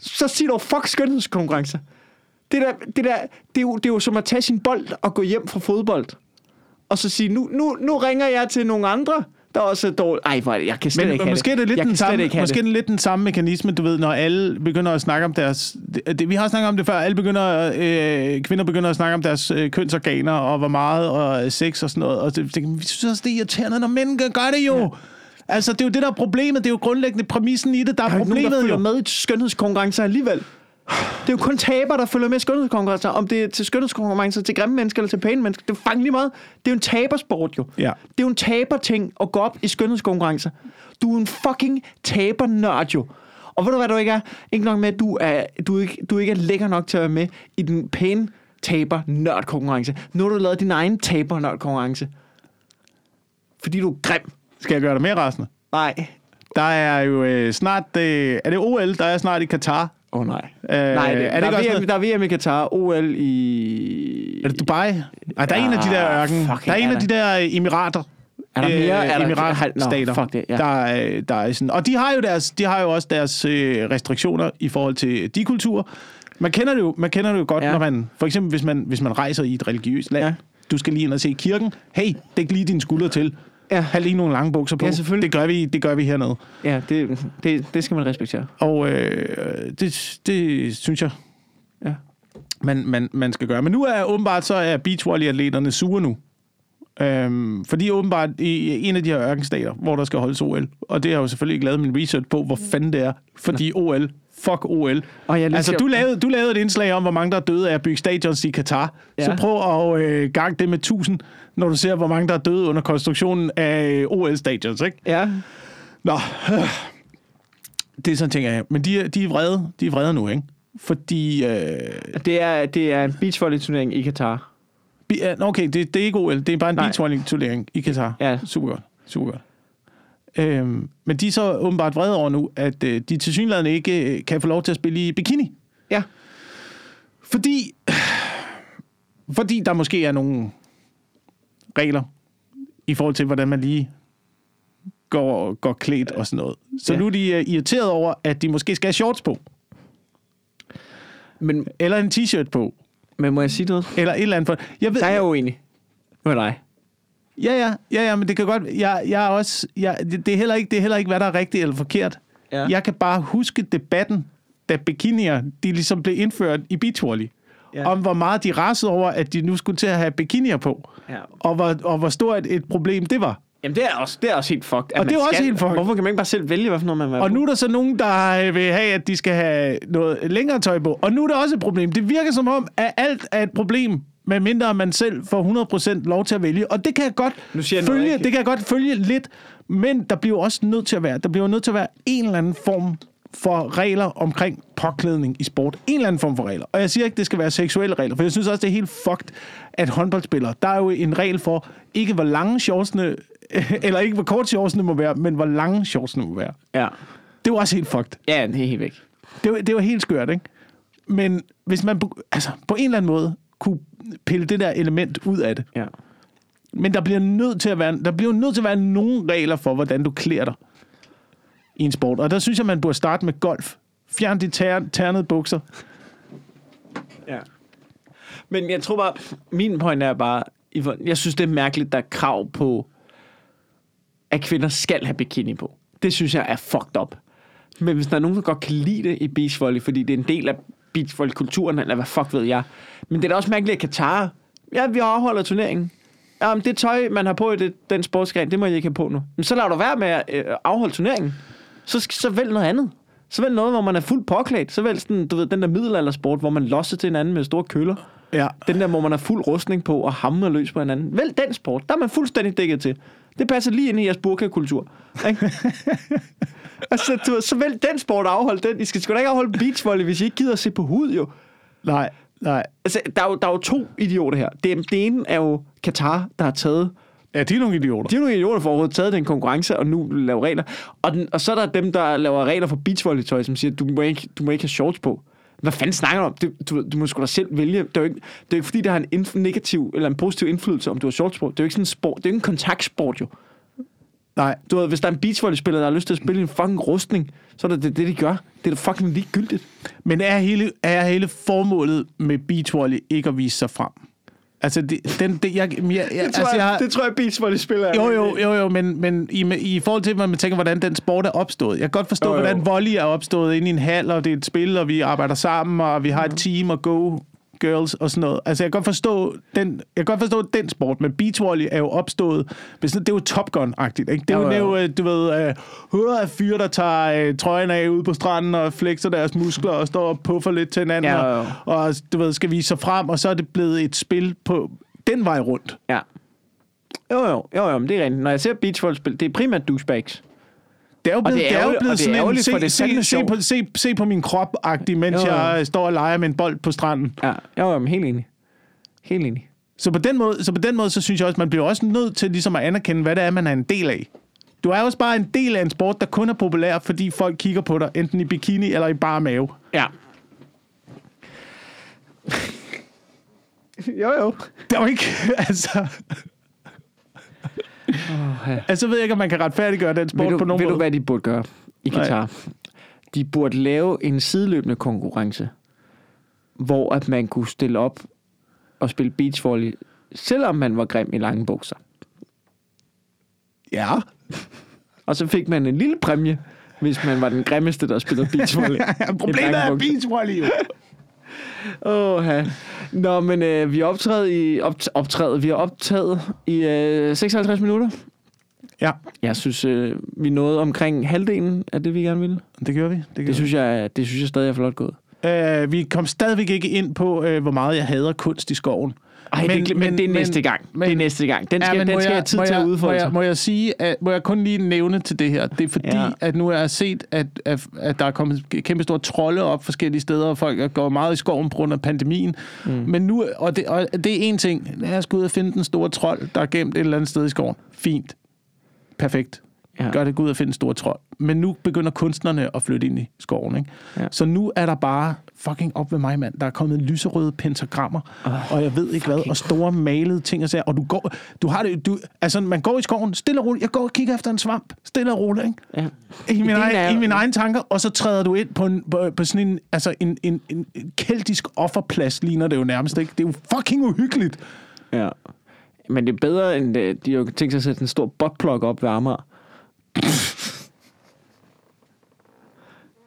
Så sig dog, fuck skønhedskonkurrence. Det, der, det, der, det, er jo, det er jo som at tage sin bold og gå hjem fra fodbold. Og så sige, nu, nu, nu ringer jeg til nogle andre, der også er dårlige. Ej, hvor det, jeg kan slet Men ikke have måske er det lidt den samme, ikke måske det. det lidt den samme mekanisme, du ved, når alle begynder at snakke om deres... Det, det, vi har snakket om det før. Alle begynder, øh, kvinder begynder at snakke om deres øh, kønsorganer, og hvor meget, og sex og sådan noget. Og det, det, vi synes også, det er irriterende, når mænd gør- gør det jo. Ja. Altså, det er jo det, der er problemet. Det er jo grundlæggende præmissen i det. Der er, Der er ikke nogen, der problemet jo. med i skønhedskonkurrencer alligevel. Det er jo kun taber, der følger med i skønhedskonkurrencer. Om det er til skønhedskonkurrencer, til grimme mennesker eller til pæne mennesker. Det er fandme lige meget. Det er jo en tabersport, jo. Ja. Det er jo en taberting at gå op i skønhedskonkurrencer. Du er en fucking tabernørd, jo. Og ved du hvad du ikke er? Ikke nok med, at du, er, du, ikke, du ikke er lækker nok til at være med i den pæne taber nørd konkurrence. Nu har du lavet din egen taber nørd konkurrence. Fordi du er grim. Skal jeg gøre dig mere rasende? Nej. Der er jo øh, snart... Øh, er det OL, der er snart i Katar? Åh oh, nej. Øh, nej, det, er det der, er VM, der er VM i Qatar, OL i... Er det Dubai? Ej, der er en af de der Ah, ørken. Der er en af de der øh, emirater. Er der mere? Er der- Emiratstater. Nå, fuck det, ja. der, er, der er sådan, og de har jo deres, de har jo også deres øh, restriktioner i forhold til de kulturer. Man kender det jo, man kender det jo godt, Ja. ja. når man, for eksempel hvis man, hvis man rejser i et religiøst land. Ja. Ja. Du skal lige ind og se kirken. Hey, dæk lige dine skuldre til. Ja. Ha' lige nogle lange bukser på. Ja, selvfølgelig. Det gør vi, det gør vi hernede. Ja, det, det, det skal man respektere. Og øh, det, det synes jeg, Ja. man, man, man skal gøre. Men nu er åbenbart, så er beachvolley-atleterne sure nu. Øhm, fordi åbenbart i en af de her ørkenstater, hvor der skal holdes OL, og det har jeg jo selvfølgelig ikke lavet min research på, hvor fanden det er, fordi OL, fuck OL. Og jeg altså, du lavede, du lavede et indslag om, hvor mange der er døde af at bygge stadions i Katar. Ja. Så prøv at øh, gang det med 1000, når du ser, hvor mange der er døde under konstruktionen af øh, OL-stadions, ikke? Ja. Nå, det er sådan, tænker jeg. Men de, de er vrede, de er vrede nu, ikke? Fordi... Øh, Det er, det er en beachvolley-turnering i nå, Okay, det, det er ikke OL. Det er bare en beachvolley-turnering i Qatar. Ja. Super godt. Super godt. Øhm, men de er så åbenbart vrede over nu, at øh, de til synligheden ikke øh, kan få lov til at spille i bikini. Ja. Fordi, fordi der måske er nogle regler i forhold til, hvordan man lige går, går klædt og sådan noget. Så Ja. nu er de øh, irriteret over, at de måske skal have shorts på. Men, Eller en t-shirt på. men må jeg sige noget? Eller et eller andet. For, jeg ved, Der er jeg uenig med dig. Ja, ja, ja, ja, men det kan godt... Jeg, jeg er også... Jeg, det, det, er heller ikke, det er heller ikke, hvad der er rigtigt eller forkert. Ja. Jeg kan bare huske debatten, da bikinier, de ligesom blev indført i beachvolley. Ja. Om hvor meget de rasede over, at de nu skulle til at have bikinier på. Ja. Og hvor, og hvor stort et problem det var. Jamen, det er også, det er også helt fucked. at Og det er også helt fucked. Hvorfor kan man ikke bare selv vælge, hvad for noget man vil Og nu er der så nogen, der vil have, at de skal have noget længere tøj på. Og nu er der også et problem. Det virker som om, at alt er et problem, medmindre man selv får 100% lov til at vælge. Og det kan jeg godt Nu siger jeg følge, det kan jeg godt følge lidt, men der bliver også nødt til at være, der bliver nødt til at være en eller anden form for regler omkring påklædning i sport. En eller anden form for regler. Og jeg siger ikke, det skal være seksuelle regler, for jeg synes også, det er helt fucked, at håndboldspillere, der er jo en regel for, ikke hvor lange shortsene, eller ikke hvor kort shortsene må være, men hvor lange shortsene må være. Ja. Det var også helt fucked. Ja, det er helt væk. Det var, det var helt skørt, ikke? Men hvis man altså, på en eller anden måde kunne pille det der element ud af det. Ja. Men der bliver nødt til at være, der bliver nødt til at være nogle regler for, hvordan du klæder dig i en sport. Og der synes jeg, man burde starte med golf. Fjern de tær, ternede bukser. Ja. Men jeg tror bare, min point er bare, jeg synes, det er mærkeligt, der er krav på, at kvinder skal have bikini på. Det synes jeg er fucked up. Men hvis der er nogen, der godt kan lide det i beachvolley, fordi det er en del af beachvolley-kulturen, eller hvad fuck ved jeg. Men det er da også mærkeligt, at Katar, ja, vi afholder turneringen. Jamen, det tøj, man har på i det, den sportsgren, det må jeg ikke have på nu. Men så lad du være med at øh, afholde turneringen. Så, så vælg noget andet. Så vælg noget, hvor man er fuldt påklædt. Så vælg sådan, du ved, den der middelaldersport, hvor man losser til hinanden med store køller. Ja. Den der, hvor man har fuld rustning på og hammer løs på hinanden. Vælg den sport. Der er man fuldstændig dækket til. Det passer lige ind i jeres burka-kultur. Ikke? altså, du, så vel den sport afholde den. I skal sgu da ikke afholde beachvolley, hvis I ikke gider at se på hud, jo. Nej, nej. Altså, der er jo, der er jo to idioter her. Det, det ene er jo Katar, der har taget Ja, de er nogle idioter. de er nogle idioter for overhovedet taget den konkurrence, og nu laver regler. Og, den, og så er der dem, der laver regler for beachvolley-tøj, som siger, du må ikke, du må ikke have shorts på. Hvad fanden snakker du om? Det, du, du må sgu da selv vælge. Det er jo ikke, det er jo ikke fordi, der har en negativ eller en positiv indflydelse, om du har shorts på. Det er jo ikke sådan en sport. Det er jo ikke en kontaktsport, jo. Nej, Du ved, hvis der er en beachvolley-spiller, der har lyst til at spille en fucking rustning, så er det det, det de gør. Det er da fucking ligegyldigt. men er hele, er hele formålet med beachvolley ikke at vise sig frem? Altså, det, den, det, jeg, jeg, jeg, altså, jeg har, det tror jeg, beachvolley-spillere jo, jo, jo, jo, men, men i, i forhold til, at man tænker, hvordan den sport er opstået. Jeg kan godt forstå, Jo, jo. hvordan volley er opstået inde i en hal, og det er et spil, og vi arbejder sammen, og vi har et team og go girls og sådan noget. Altså, jeg kan godt forstå den, jeg kan godt forstå den sport, men beachvolley er jo opstået, hvis det er jo Top Gun-agtigt, ikke? Det er jo, er jo. jo, øh, du ved, uh, af fyre, der tager uh, trøjen af ude på stranden og flexer deres muskler og står og puffer lidt til hinanden, Ja, og, jo. og, du ved, skal vise sig frem, og så er det blevet et spil på den vej rundt. Ja. Jo, jo, jo, jo, men det er rent. Når jeg ser beachvolley-spil, det er primært douchebags. Det er jo blevet, det er det er jo blevet og er sådan en se, for det er se, se, på, se, se på min krop-agtig, mens Jo, jo. jeg står og leger med en bold på stranden. Ja, jo, jo, men helt enig. Helt enig. Så på den måde, så, på den måde, så synes jeg også, man bliver også nødt til ligesom at anerkende, hvad det er, man er en del af. Du er også bare en del af en sport, der kun er populær, fordi folk kigger på dig, enten i bikini eller i bare mave. Ja. jo, jo. Det er jo ikke, altså... Oh, ja. Altså, ved jeg ikke, om man kan retfærdiggøre den sport Ved, du, på nogen ved du, måde. hvad de burde gøre i Nej. Katar? De burde lave en sideløbende konkurrence, hvor at man kunne stille op og spille beachvolley, selvom man var grim i lange bukser. Ja. Og så fik man en lille præmie, hvis man var den grimmeste, der spillede beachvolley. Problemet er beachvolley jo. Åh, ja. Nå, men øh, vi er i, op, optrædet, vi har optaget i øh, 56 minutter. Ja, Jeg synes, øh, vi nåede omkring halvdelen af det, vi gerne ville. det gør vi. Det, gør Det synes jeg, det synes jeg stadig er flot gået. Uh, vi kom stadigvæk ikke ind på, uh, hvor meget jeg hader kunst i skoven. Ej, men, det, men, det er næste gang. Men, det er men- næste gang. Den skal, men den må skal jeg- have tid må til at jeg- udfolde må jeg, må jeg sige, at, må jeg kun lige nævne til det her, det er fordi, Ja. ja. at nu har jeg set, at, at, at der er kommet kæmpe store trolde op forskellige steder, og folk går meget i skoven på grund af pandemien. Mm. Men nu, og det, og det er en ting, lad os gå ud og finde den store trold, der er gemt et eller andet sted i skoven. Fint. Perfekt. Ja. Gør det, gå ud og finde en stor trold. Men nu begynder kunstnerne at flytte ind i skoven, ikke? Ja. Så nu er der bare fucking op ved mig, mand. Der er kommet lyserøde pentagrammer, oh, og jeg ved ikke hvad, og store malede ting og sager. Og du går, du har det, du, altså man går i skoven, stille og roligt. Jeg går og kigger efter en svamp, stille og roligt, ikke? Ja. I Ideen egen, er- I mine egne tanker, og så træder du ind på, en, på, på sådan en, altså en, en, en keltisk offerplads, ligner det jo nærmest, ikke? Det er jo fucking uhyggeligt. ja. Men det er bedre, end øh, de har tænkt sig at sætte en stor botplug op ved Amager.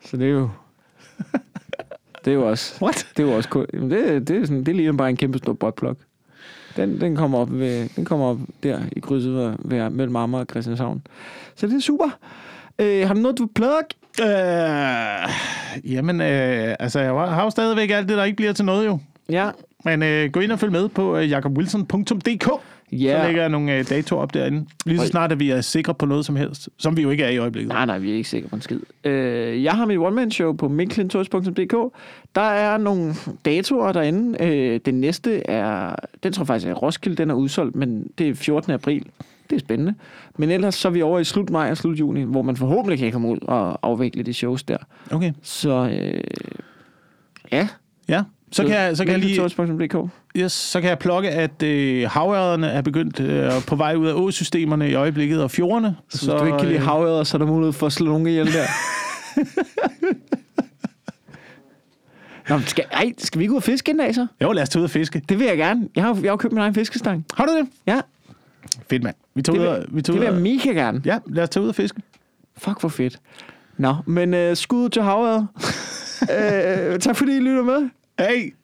Så det er jo... Det er jo også... What? Det er jo også... Jamen, Det, det, er sådan, det ligner bare en kæmpe stor botplug. Den, den kommer op ved, den kommer op der i krydset ved, ved, mellem Amager og Christianshavn. Så det er super. Øh, har du noget, du vil plug? Øh, jamen, øh, altså, jeg har jo stadigvæk alt det, der ikke bliver til noget, jo. Ja. Men øh, gå ind og følg med på øh, jakobwilson.dk. Ja. Så lægger jeg nogle øh, datoer op derinde. Lige så snart, at vi er sikre på noget som helst. Som vi jo ikke er i øjeblikket. Nej, nej, vi er ikke sikre på en skid. Øh, jeg har mit one-man-show på minklintours.dk. Der er nogle datoer derinde. Øh, den næste er, den tror jeg faktisk er Roskilde, den er udsolgt, men det er 14. april. Det er spændende. Men ellers så er vi over i slut maj og slut juni, hvor man forhåbentlig kan komme ud og afvikle de shows der. Okay. Så øh, ja. Ja. Så kan, jeg, så, kan jeg lige, yes, så kan jeg plukke, at øh, havørrederne er begyndt øh, på vej ud af åsystemerne i øjeblikket og fjordene. Så, hvis du ikke kan lide øh, havøder, så er der mulighed for at slå nogen ihjel der. Nå, men skal, ej, skal vi ikke ud og fiske en dag så? Jo, lad os tage ud og fiske. Det vil jeg gerne. Jeg har, jeg har købt min egen fiskestang. Har du det? Ja, Fedt, mand. Vi tager det ud vil, og, vi tager det vil ud jeg mega gerne. Ja, lad os tage ud og fiske. Fuck, hvor fedt. Nå, men uh, skud til havet. uh, tak fordi I lytter med. Hey!